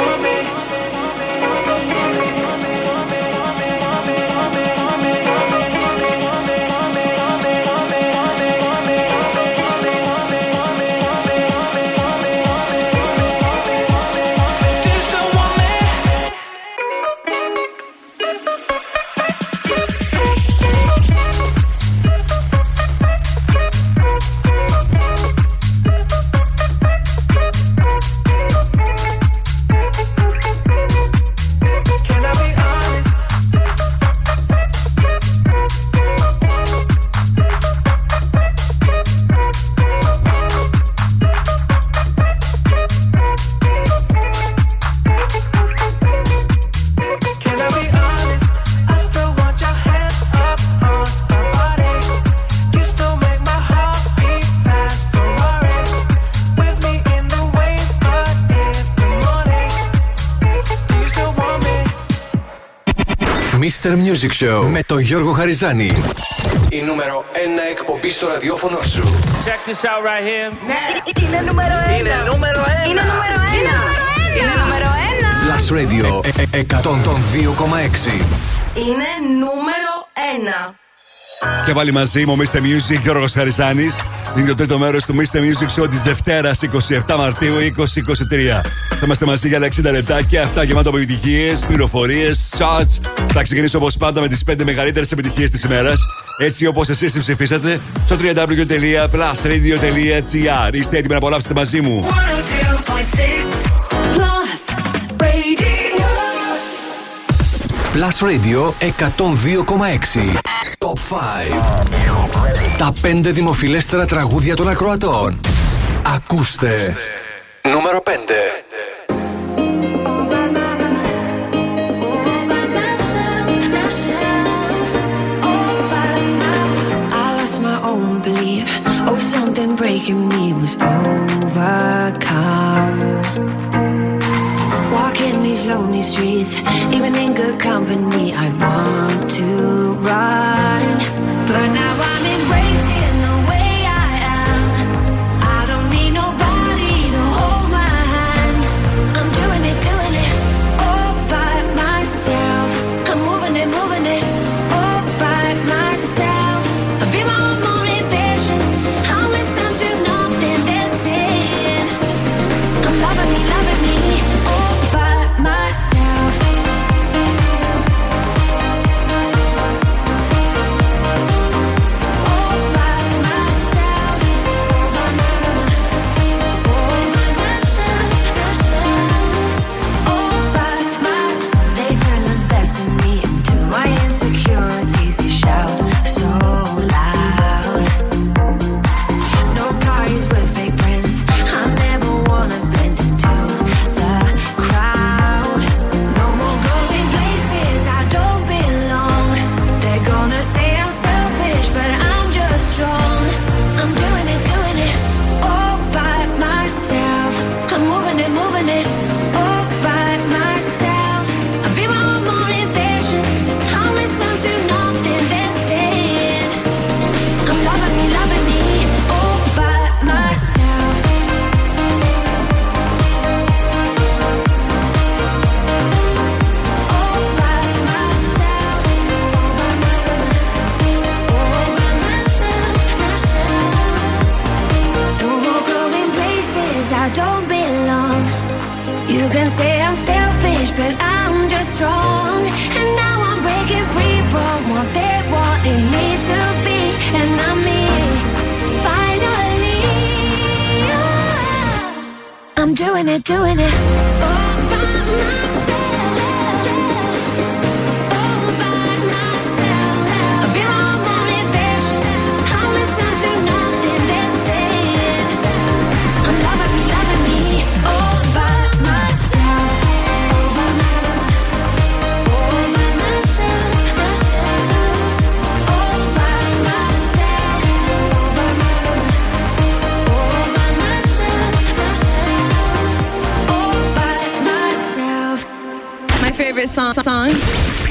woman. Mr. Music Show με τον Γιώργο Χαριζάνη. Η νούμερο 1 εκπομπή στο ραδιόφωνο σου. Check this out right here. Ναι. Είναι νούμερο 1. Είναι νούμερο 1. Είναι νούμερο 1. Είναι νούμερο 1. Plus Radio 102,6. Είναι νούμερο 1. Και πάλι μαζί μου, Mr. Music, Γιώργος Χαριζάνης. Είναι το τρίτο μέρος του Mr. Music Show της Δευτέρας 27 Μαρτίου 2023. Θα είμαστε μαζί για τα 60 λεπτά και αυτά γεμάτο από επιτυχίες, πληροφορίες, charts, θα ξεκινήσω όπως πάντα με τις 5 μεγαλύτερες επιτυχίες της ημέρας, έτσι όπως εσείς τις ψηφίσατε, στο www.plusradio.gr. Είστε έτοιμοι να απολαύσετε μαζί μου. Plus Radio 102,6 Top 5 Τα 5 δημοφιλέστερα τραγούδια των ακροατών. Ακούστε. Νούμερο 5 making me was overcome. Walking these lonely streets, even in good company, I want to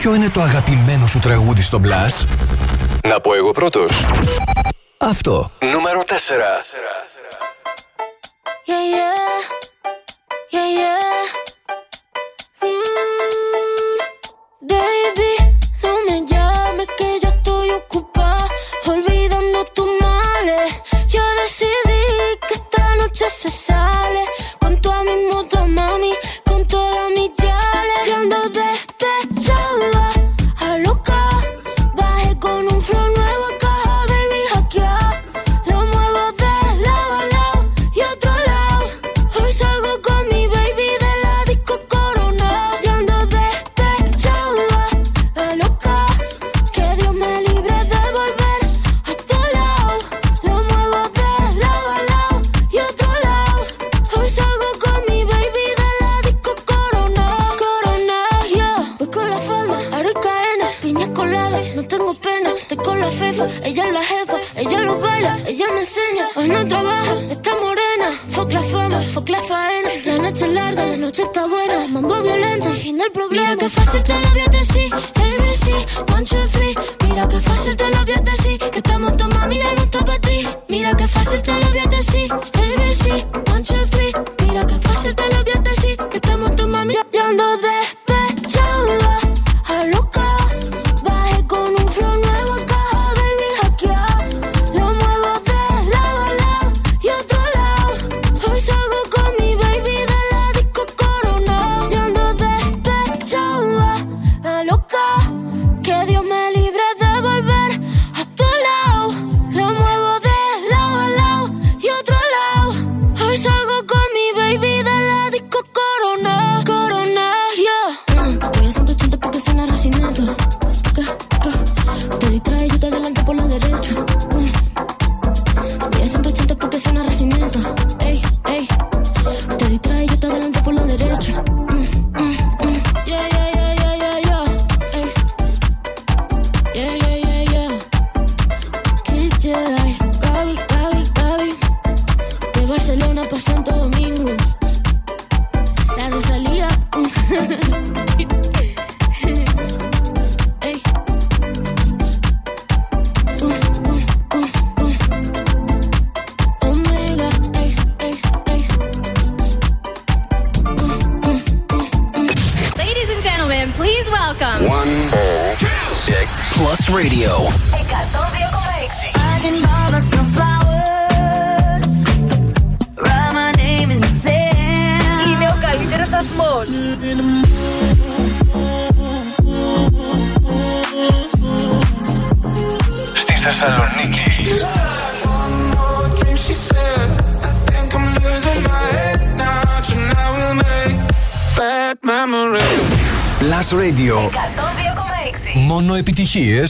Ποιο είναι το αγαπημένο σου τραγούδι στο Blast? Να πω εγώ πρώτος. Αυτό. Νούμερο 4.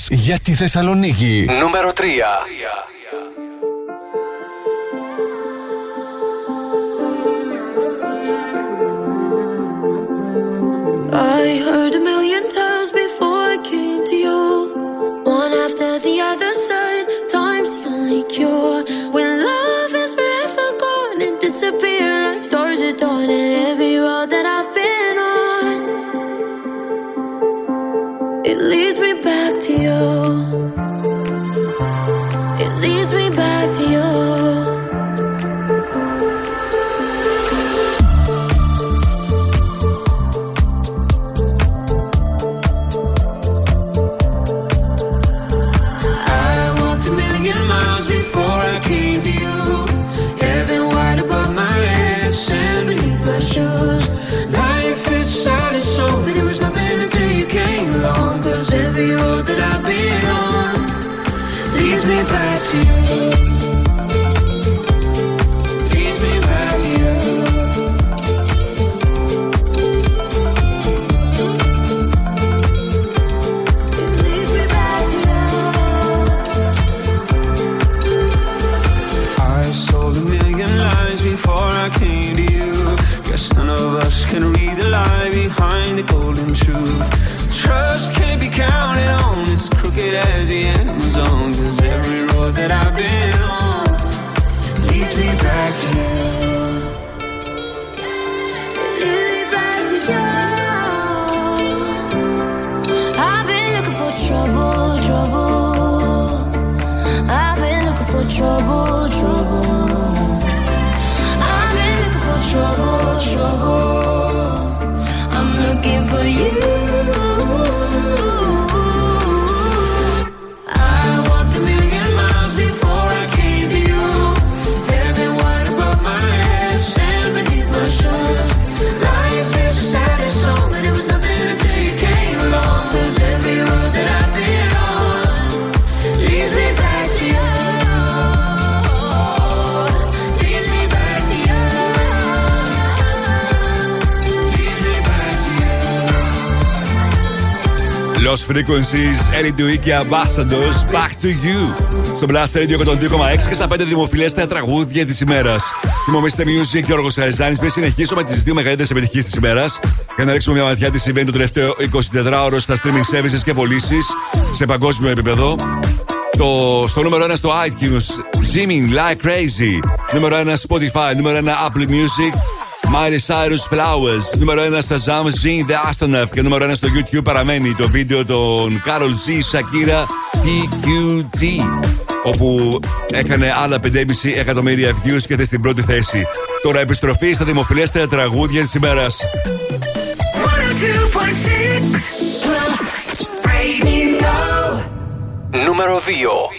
για τη Θεσσαλονίκη. Νούμερο 3. me back to you Frequencies, Eddie Duicky Ambassadors, Back to You. Στο Blast Radio 102,6 και στα 5 δημοφιλέστερα τραγούδια της ημέρας. Θυμόμαστε Music και ο Ρογο Πριν συνεχίσουμε τις δύο μεγαλύτερες επιτυχίες της ημέρας, για να ρίξουμε μια ματιά τι συμβαίνει το τελευταίο 24ωρο στα streaming services και πωλήσει σε παγκόσμιο επίπεδο. Το, στο νούμερο 1 στο iTunes, Zimming Like Crazy. Νούμερο 1 Spotify, νούμερο 1 Apple Music. Miley Cyrus Flowers. Νούμερο 1 στα Zams G, The Astronaut. Και νούμερο 1 στο YouTube παραμένει το βίντεο των Carol G, Shakira, PQT. Όπου έκανε άλλα 5,5 εκατομμύρια views και στην πρώτη θέση. Τώρα επιστροφή στα δημοφιλέστερα τραγούδια της ημέρας. Νούμερο 2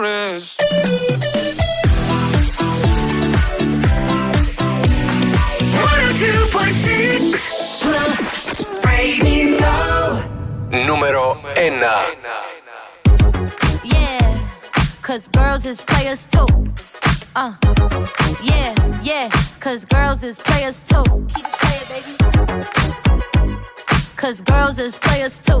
memories. Número 1 Yeah, cause girls is players too. Uh, yeah, yeah, cause girls is players too. Keep playing, baby. Cause girls is players too.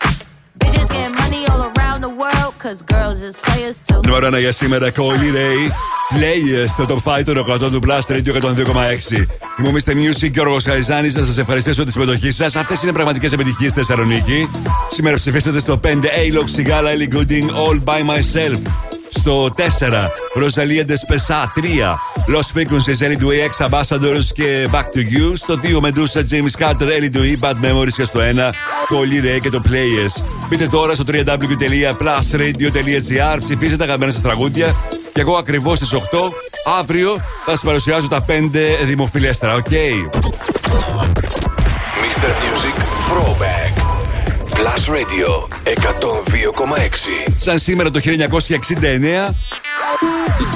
Νούμερο 1 για σήμερα, Coily Ray. Players στο top 5 των 100 του Blast Radio 102,6. Είμαι ο Mr. Music και ο Ρογος Χαριζάνης. Να σας ευχαριστήσω τη συμμετοχή σας. Αυτές είναι πραγματικές επιτυχίες στη Θεσσαλονίκη. Σήμερα ψηφίσατε στο 5 A-Log Sigala Ellie Gooding All by Myself. Στο 4 Rosalia Despesa 3 Lost Frequencies Ellie Dewey X Ambassadors και Back to You. Στο 2 Medusa James Carter Ellie Dewey Bad Memories και στο 1 Coi Leray και το Players. Μπείτε τώρα στο www.plusradio.gr Ψηφίστε τα αγαπημένα σας τραγούδια και εγώ ακριβώς στις 8 αύριο θα σας παρουσιάζω τα 5 δημοφιλέστερα, OK. Mr. Music Throwback. Plus Radio 102,6. Σαν σήμερα το 1969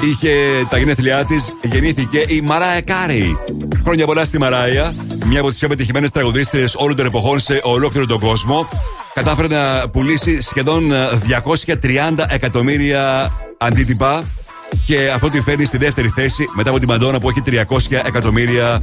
είχε τα γενέθλιά της, γεννήθηκε η Μαράια Κάρεϊ. Χρόνια πολλά στη Μαράια, μια από τις πιο πετυχημένες τραγουδίστριες όλων των εποχών σε ολόκληρο τον κόσμο. Κατάφερε να πουλήσει σχεδόν ε, 230 εκατομμύρια αντίτυπα και αυτό τη φέρνει στη δεύτερη θέση μετά από τη Μαντόνα που έχει 300 εκατομμύρια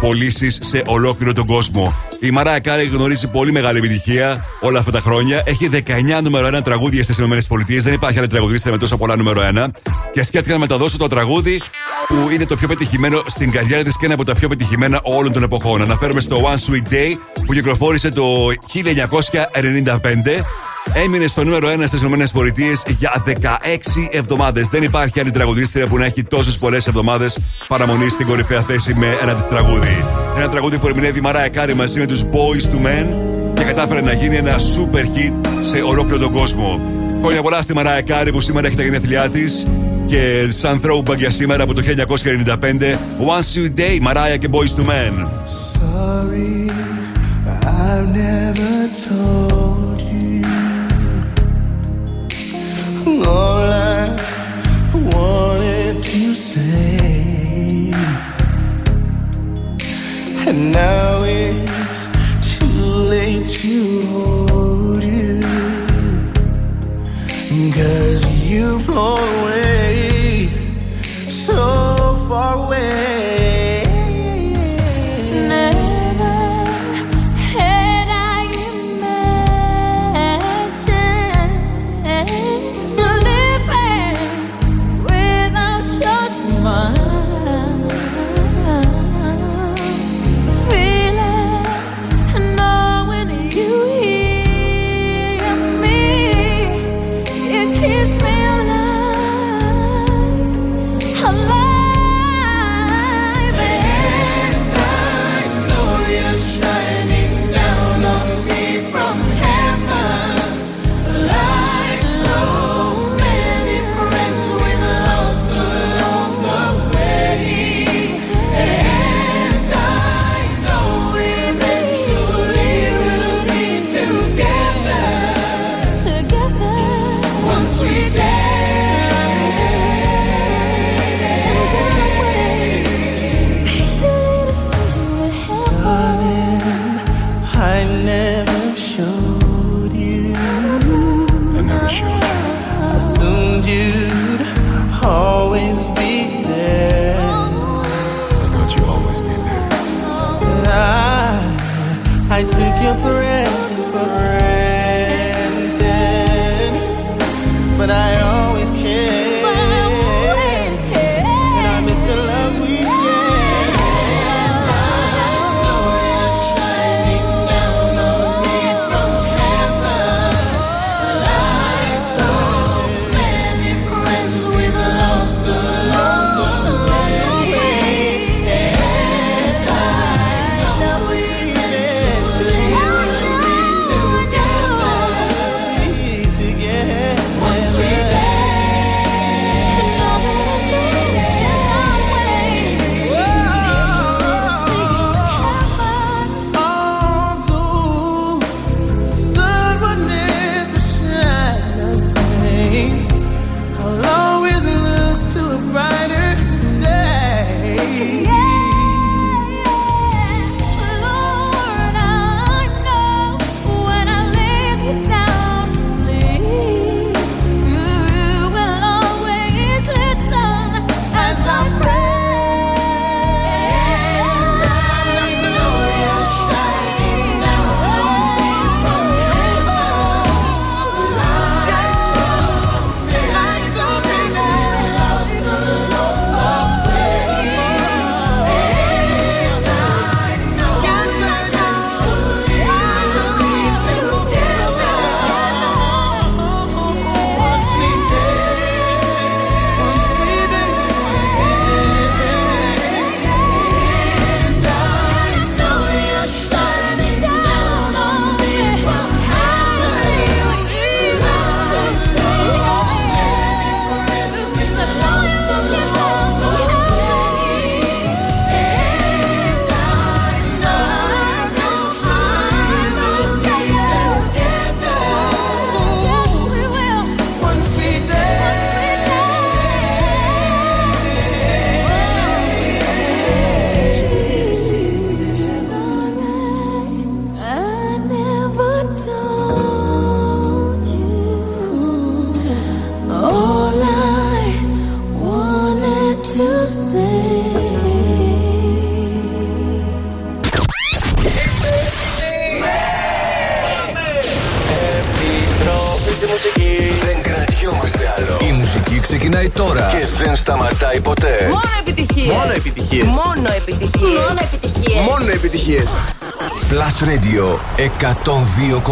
πωλήσεις σε ολόκληρο τον κόσμο. Η Μαράια Κάρεϊ γνωρίζει πολύ μεγάλη επιτυχία όλα αυτά τα χρόνια. Έχει 19 νούμερο 1 τραγούδια στις ΗΠΑ. Δεν υπάρχει άλλη τραγουδίστρια με τόσα πολλά νούμερο 1. Και σκέφτηκα να μεταδώσω το τραγούδι που είναι το πιο πετυχημένο στην καριέρα της και ένα από τα πιο πετυχημένα όλων των εποχών. Αναφέρομαι στο One Sweet Day που κυκλοφόρησε το 1995 Έμεινε στο νούμερο 1 στις ΗΠΑ για 16 εβδομάδες. Δεν υπάρχει άλλη τραγουδίστρια που να έχει τόσες πολλές εβδομάδες παραμονής στην κορυφαία θέση με ένα της τραγούδι. Ένα τραγούδι που ερμηνεύει η Μαράια Κάρι μαζί με τους Boyz II Men και κατάφερε να γίνει ένα super hit σε ολόκληρο τον κόσμο. Χρόνια πολλά στη Μαράια Κάρι που σήμερα έχει τα γενέθλιά της και σαν throwback για σήμερα από το 1995 One Sweet Day, Μαράια και Boyz II Men. Sorry, I've never told all I wanted to say. And now it's too late to hold you. Cause you've flown away,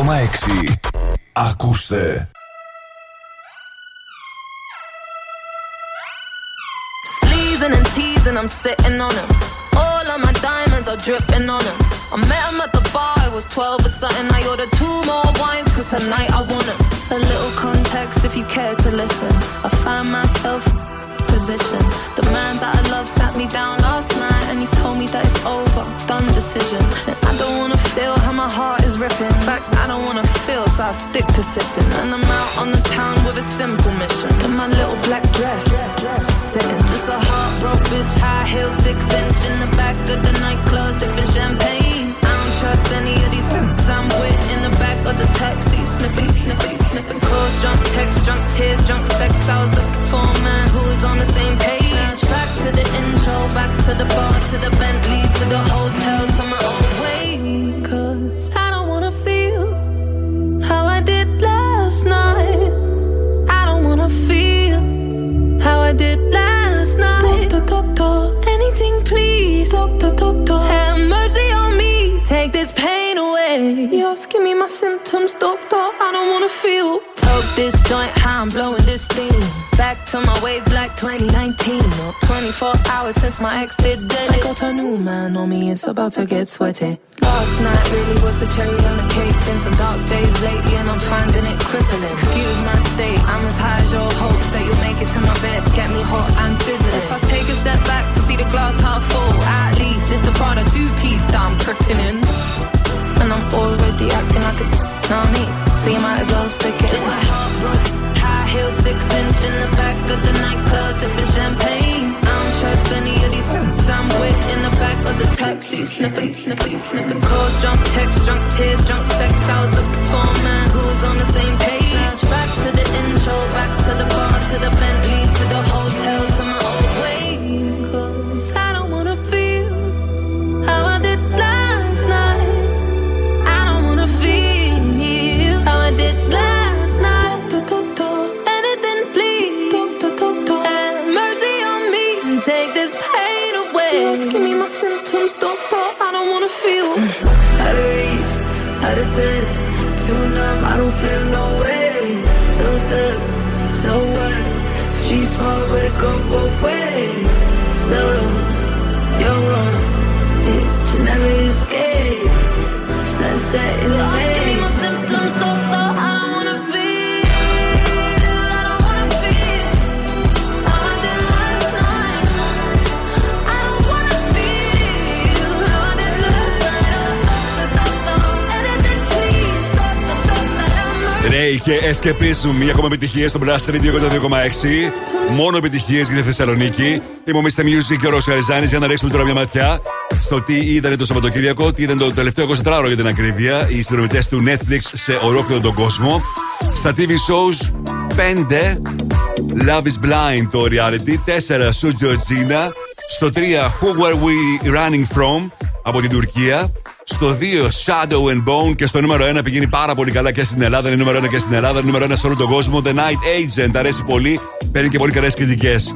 Lexi. The hotel, to my old way. Cause I don't wanna feel how I did last night. I don't wanna feel how I did last night. Doctor, doctor, anything please. Doctor, doctor, have mercy on me. Take this pain away. You're asking me my symptoms, doctor. I don't wanna feel. Toke this joint, how I'm blowing this steam. Back to my ways 2019 or 24 hours since my ex did dead. I got a new man on me, it's about to get sweaty. Last night really was the cherry on the cake. Been some dark days lately, and I'm finding it crippling. Excuse my state, I'm as high as your hopes that you'll make it to my bed. Get me hot and sizzling. If I take a step back to see the glass half full, at least it's the part of two piece that I'm tripping in. And I'm already acting like a know what I mean? So you might as well stick it. Just a heartbroken high heel, six inch in the back of the nightclub, sipping champagne. I don't trust any of these I'm with in the back of the taxi, sniffing, sniffing, sniffing calls, drunk texts, drunk tears, drunk sex. I was looking for a man who was on the same page. Back to the intro, back to the bar, to the Bentley, to the I don't feel no way. So stuck, so what? Street smart, but it go both ways. So, you're uh, wrong, it you never escape. Sunset in the και Escapism, μία ακόμα επιτυχία στο Blast Radio 102,6. Μόνο επιτυχίες για τη Θεσσαλονίκη. Είμαι ο Mr. Music και ο Ρώσο Αριζάνη για να ρίξουμε τώρα μια ματιά στο τι είδανε το Σαββατοκύριακο, τι είδαν το τελευταίο 24ωρο για την ακρίβεια, οι συνδρομητές του Netflix σε ολόκληρο τον κόσμο. Στα TV shows 5 Love is Blind το reality, 4 Su Georgina, στο 3 Who Were We Running From από την Τουρκία, στο 2 Shadow and Bone και στο νούμερο 1 πηγαίνει πάρα πολύ καλά και στην Ελλάδα. Είναι νούμερο 1 και στην Ελλάδα, νούμερο 1 σε όλο τον κόσμο. The Night Agent αρέσει πολύ, παίρνει και πολύ καλές κριτικές.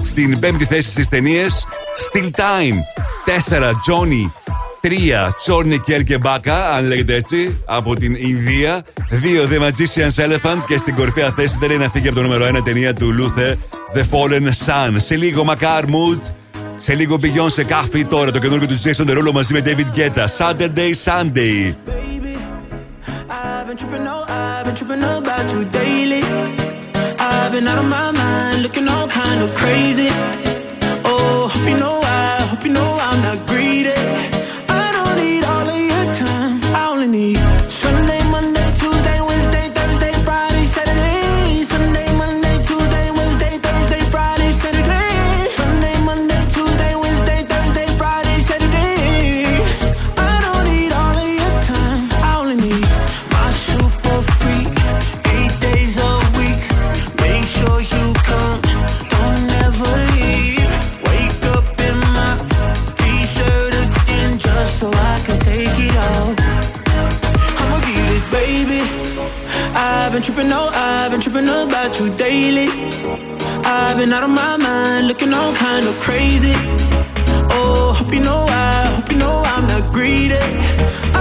Στην πέμπτη θέση στις ταινίες Still Time 4 Johnny 3 Τσόρνι Κέρ και Μπάκα, αν λέγεται έτσι, από την Ινδία. 2 The Magician's Elephant και στην κορυφαία θέση δεν είναι αυτή από το νούμερο 1 ταινία του Luther The Fallen Sun. Σε λίγο Macar Mood, σε λίγο Beyond σε κάφι τώρα το καινούργιο του Jason Derulo μαζί με David Guetta. Saturday Sunday. I've been tripping, oh, I've been tripping about you daily. I've been out of my mind, looking all kind of crazy. Oh, hope you know I, hope you know I'm not greedy. tripping, no, I've been tripping about you daily. I've been out of my mind, looking all kind of crazy. Oh, hope you know I, hope you know I'm not greedy.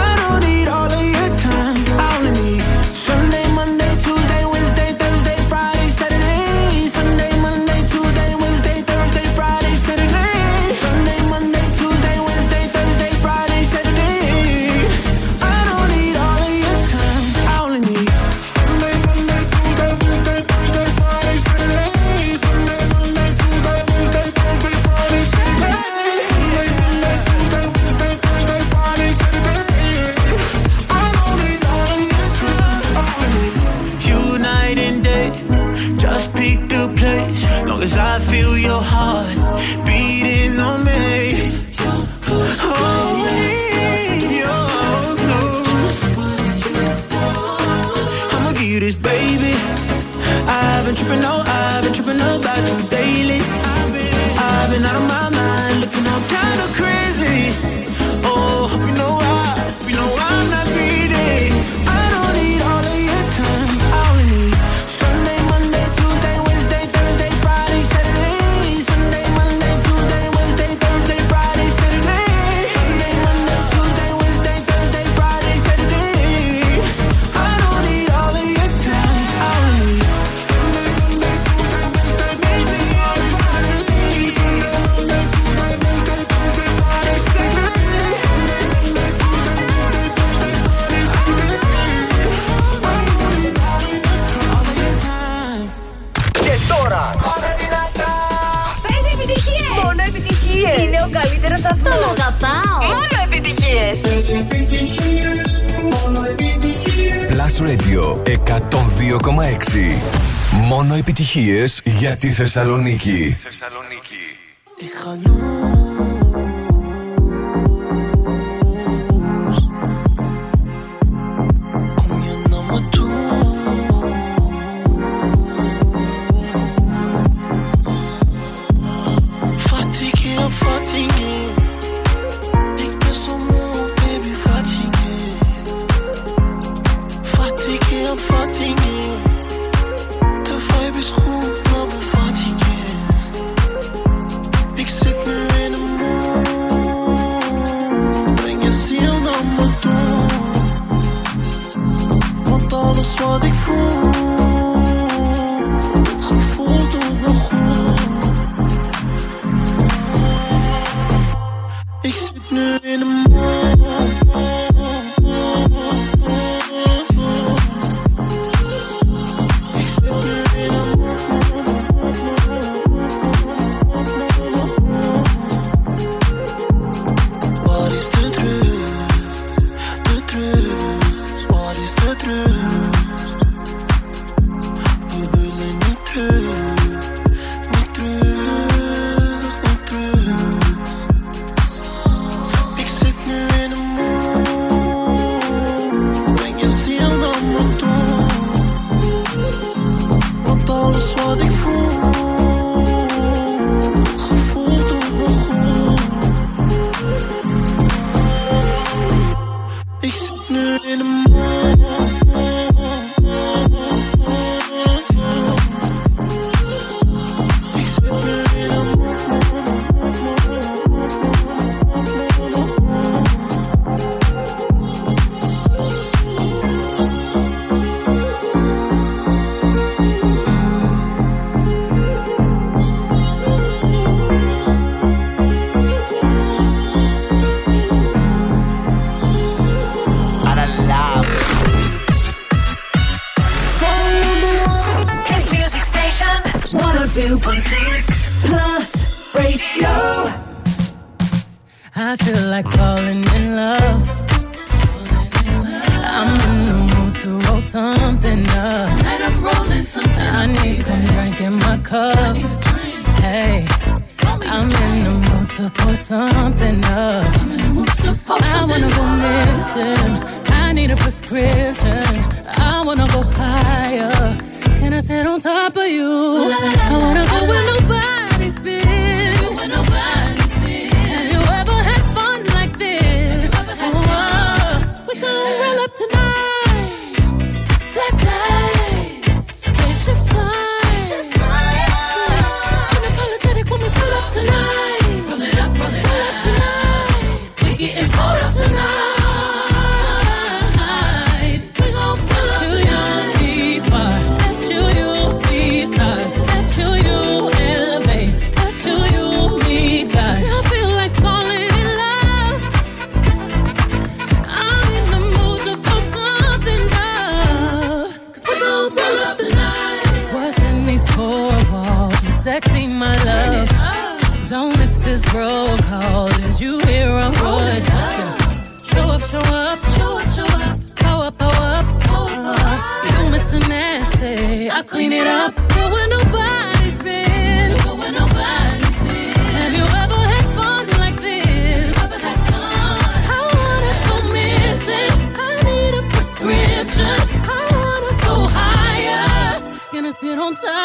επιτυχίες για τη Θεσσαλονίκη.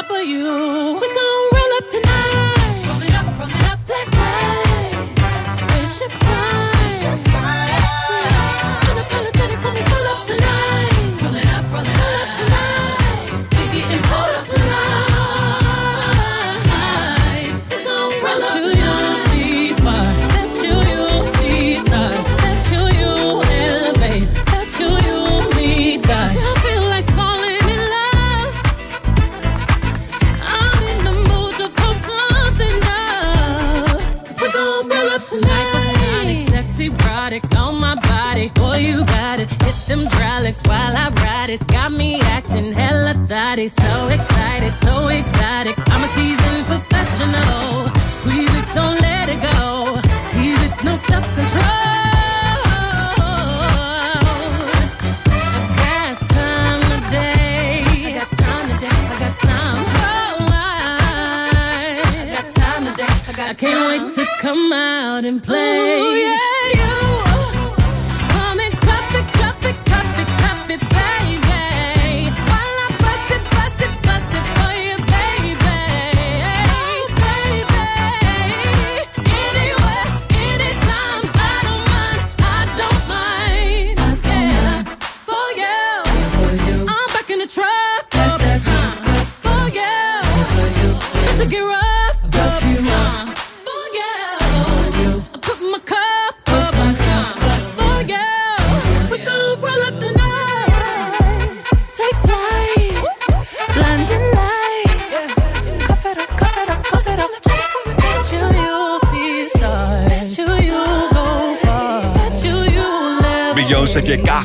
for you.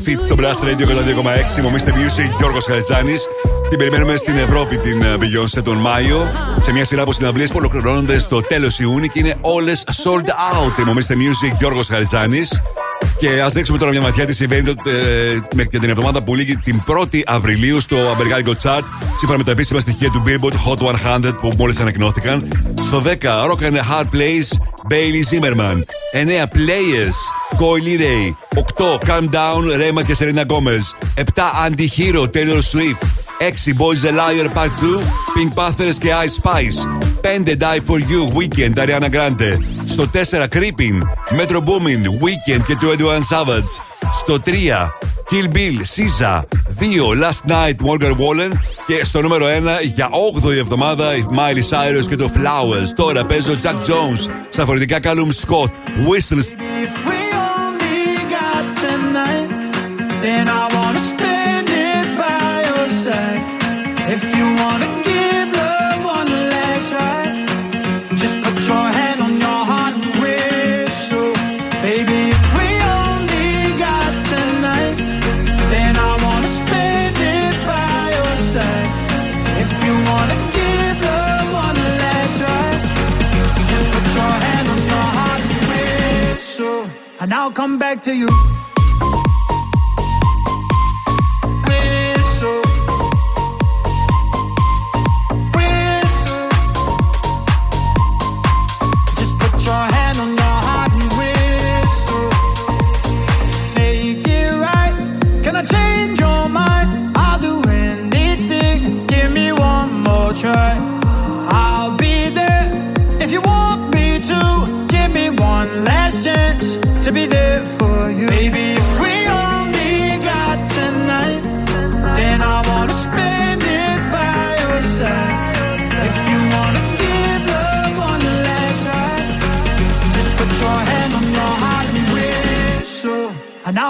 Fit στο Blast Radio 102,6. Μομίστε Music, Γιώργος Χαριτζάνη. Την περιμένουμε στην Ευρώπη την ε, Beyoncé τον Μάιο. Σε μια σειρά από συναυλίες που ολοκληρώνονται στο τέλος Ιούνιου και είναι όλες sold out. Μομίστε Music, Γιώργος Χαριτζάνη. Και ας δείξουμε τώρα μια ματιά τι συμβαίνει ε, με, την εβδομάδα που λύγει την 1η Απριλίου στο Αμερικάνικο Chart. Σύμφωνα με τα επίσημα στοιχεία του Billboard Hot 100 που μόλις ανακοινώθηκαν. Στο 10 Rock and Hard Plays Bailey Zimmerman. 9 Players Coily Ray. 8. Calm Down, Ρέμα και Σερίνα Γκόμε. 7. Anti-Hero, Taylor Swift. 6. Boys the Liar Part 2, Pink Panthers και Ice Spice. 5 Die For You Weekend Ariana Grande. Στο 4 Creeping Metro Booming Weekend και 21 Savage. Στο 3 Kill Bill SZA 2 Last Night Morgan Wallen. Και στο νούμερο 1 για 8η εβδομάδα Miley Cyrus και το Flowers. Τώρα παίζω Jack Jones στα φορητικά Callum Scott Whistles to you.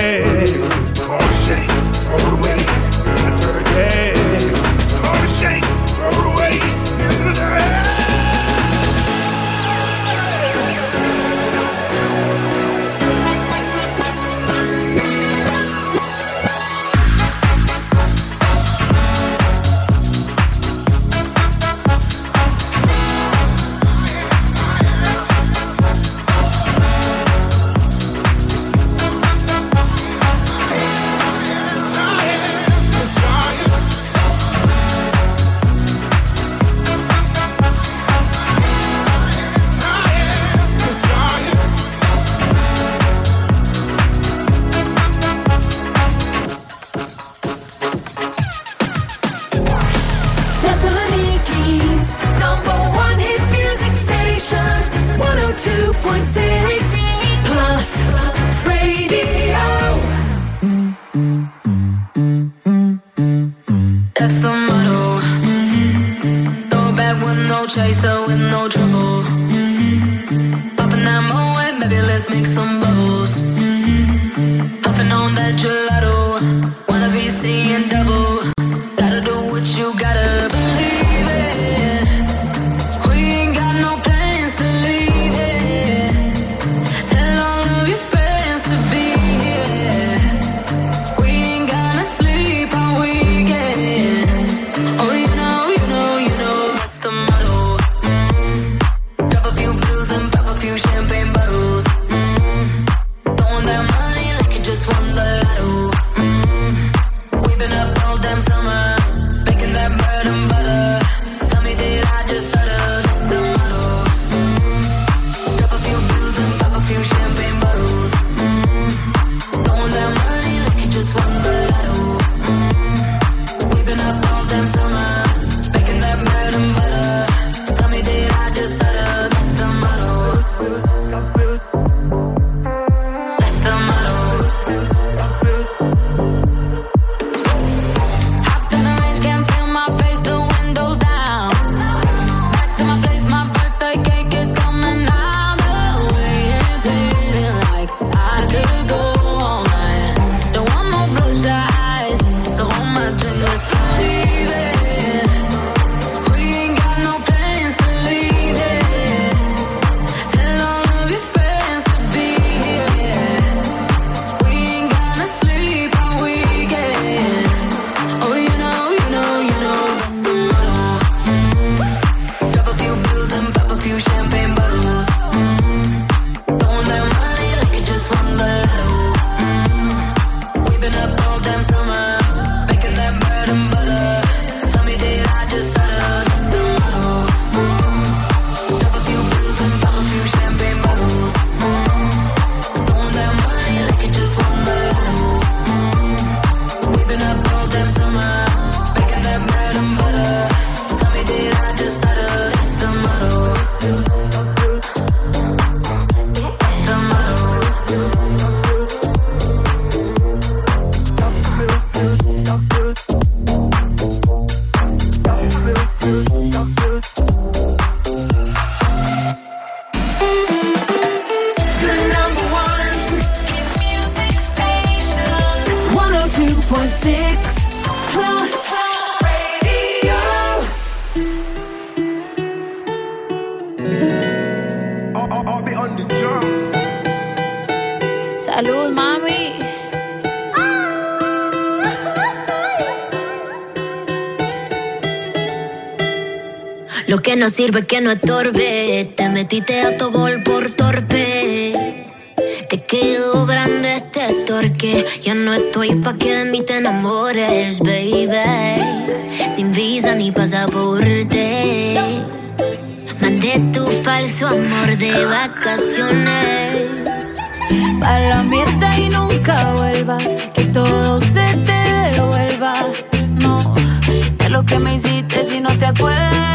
mujer. Sirve que no estorbe. Te metiste a tu gol por torpe. Te quedó grande este torque. Ya no estoy pa' que de mí te enamores, baby. Sin visa ni pasaporte. Mandé tu falso amor de vacaciones. Pa' la mierda y nunca vuelvas. Que todo se te devuelva. No, de lo que me hiciste si no te acuerdas.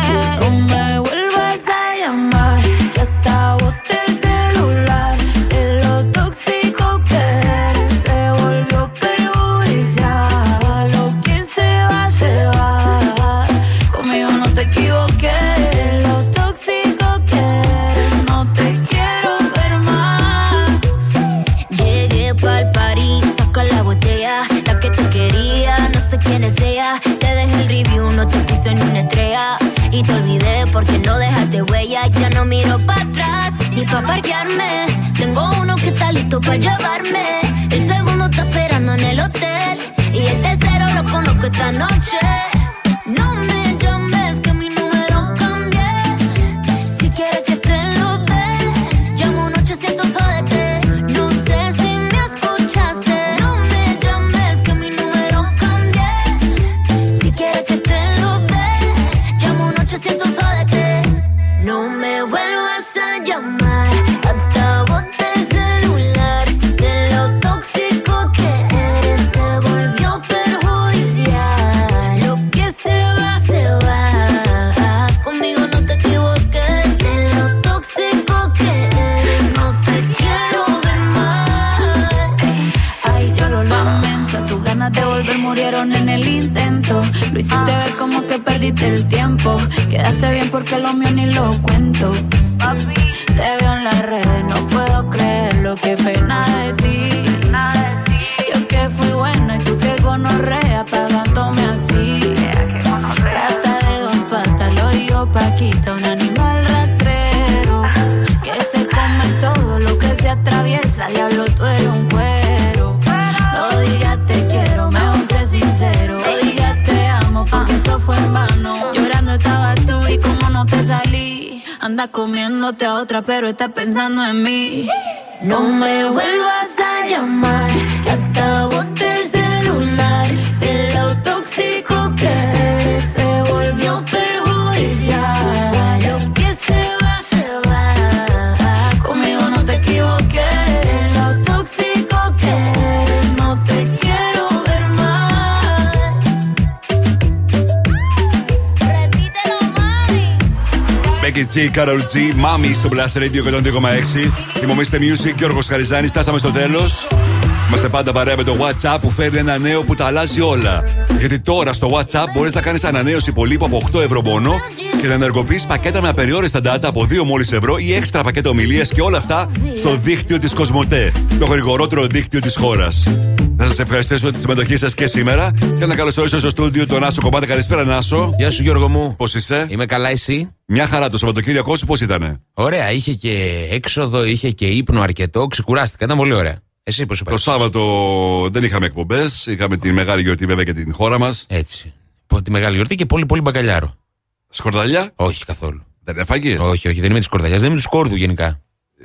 Pero estás pensando G, Carol G, Mami στο Blast Radio 102,6. Θυμόμαστε Music, Γιώργο Χαριζάνης. Φτάσαμε στο τέλος. Είμαστε πάντα παρέα με το WhatsApp που φέρνει ένα νέο που τα αλλάζει όλα. Γιατί τώρα στο WhatsApp μπορείς να κάνεις ανανέωση υπολείπου από 8 ευρώ μόνο και να ενεργοποιήσει πακέτα με απεριόριστα data από 2 μόλις ευρώ ή έξτρα πακέτα ομιλίας και όλα αυτά στο δίκτυο της Κοσμοτέ, το γρηγορότερο δίκτυο της χώρας. Να σας ευχαριστήσω για τη συμμετοχή σας και σήμερα και να καλωσορίσω στο στούντιο τον Άσο Κομπάτα. Καλησπέρα, Νάσο. Γεια σου Γιώργο μου. Πώς είσαι; Είμαι καλά, εσύ; Μια χαρά το Σαββατοκύριακό σου πώς ήταν. Ωραία, είχε και έξοδο, είχε και ύπνο αρκετό. Ξεκουράστηκα, ήταν πολύ ωραία. Εσύ πώς Το Σάββατο δεν είχαμε εκπομπές. Είχαμε τη μεγάλη γιορτή βέβαια και την χώρα μας. Έτσι. Πω, Τη μεγάλη γιορτή και πολύ πολύ μπαγκαλιάρο. Σκορδαλιά; Όχι καθόλου. Δεν έφαγες; Όχι, όχι, δεν είμαι της κορδαλιά, δεν είμαι του σκόρδου γενικά.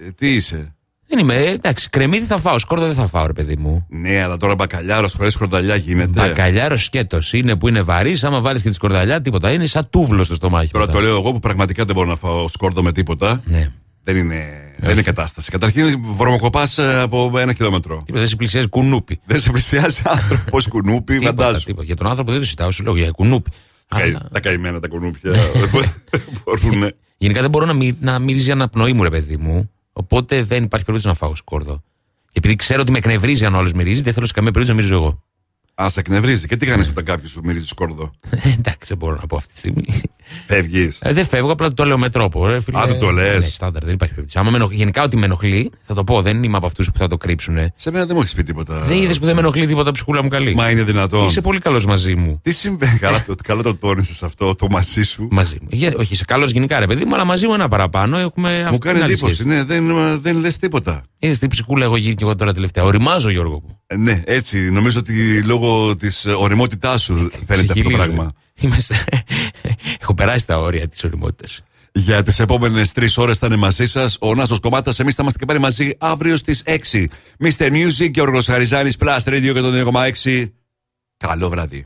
Ε, τι είσαι; Δεν είμαι, ε, εντάξει, κρεμμύδι θα φάω, σκόρδο δεν θα φάω, ρε παιδί μου. Ναι, αλλά τώρα μπακαλιάρος χωρίς κορδαλιά γίνεται. Μπακαλιάρος σκέτος είναι που είναι βαρύς, άμα βάλεις και τη σκορδαλιά, τίποτα. Είναι σαν τούβλο στο στομάχι. Τώρα μετά. το λέω εγώ που πραγματικά δεν μπορώ να φάω σκόρδο με τίποτα. Ναι. Δεν είναι, δεν είναι κατάσταση. Καταρχήν βρωμοκοπάς από ένα χιλιόμετρο. Τίποτα, δεν σε πλησιάζει κουνούπι. Δεν σε πλησιάζει άνθρωπος κουνούπι, Τίποτα, φαντάζομαι. τίποτα. Για τον άνθρωπο δεν το συζητάω, σου λέω για κουνούπι. Τα καη- Τα καημένα τα κουνούπια. δεν μπορούν. Γενικά δεν μπορώ να, μι, να μυρίζει αναπνοή μου, ρε παιδί μου. Οπότε δεν υπάρχει περίπτωση να φάω σκόρδο. Και επειδή ξέρω ότι με εκνευρίζει αν ο άλλος μυρίζει, δεν θέλω σε καμία περίπτωση να μυρίζω εγώ. Α, σε εκνευρίζεις. Και τι κάνεις όταν κάποιος σου μυρίζει σκόρδο; Ε, εντάξει, δεν μπορώ να πω αυτή τη στιγμή. Φεύγεις. Ε, δεν φεύγω, απλά το λέω με τρόπο. Ρε, φίλε. Α, του το λες. Ναι, στάνταρ, δεν υπάρχει περίπτωση. Άμα με ενοχ- Γενικά, ότι με ενοχλεί, θα το πω. Δεν είμαι από αυτούς που θα το κρύψουν. Σε μένα δεν μου έχεις πει τίποτα. Δεν είδες που δεν με ενοχλεί τίποτα ψυχούλα μου καλή. Μα είναι δυνατόν. Είσαι πολύ καλός μαζί μου. Τι συμβαίνει, καλά το, καλά το τόνισες αυτό, το μαζί σου. Μαζί μου. Για- όχι, είσαι καλός γενικά, ρε παιδί μου, αλλά μαζί μου ένα παραπάνω. Έχουμε Μου αυτή κάνει την άλλη εντύπωση. σχέση. Ναι, δεν, δεν λες τίποτα. Είδες τι ψυχούλα έχω γίνει και εγώ τώρα τελευταία. Οριμάζω, Γιώργο μου. Ε, ναι, έτσι. Νομίζω ότι λόγω της οριμότητάς σου φαίνεται αυτό το Ψυχηλίζω. πράγμα. Είμαστε... έχω περάσει τα όρια της οριμότητας. Για τις επόμενες τρεις ώρες θα είναι μαζί σας ο Νάσος Κομμάτας. Εμείς θα είμαστε και πάλι μαζί αύριο στις 6. Mr. Music και ο Γιώργος Χαριζάνης Plus Radio 102,6. Καλό βράδυ.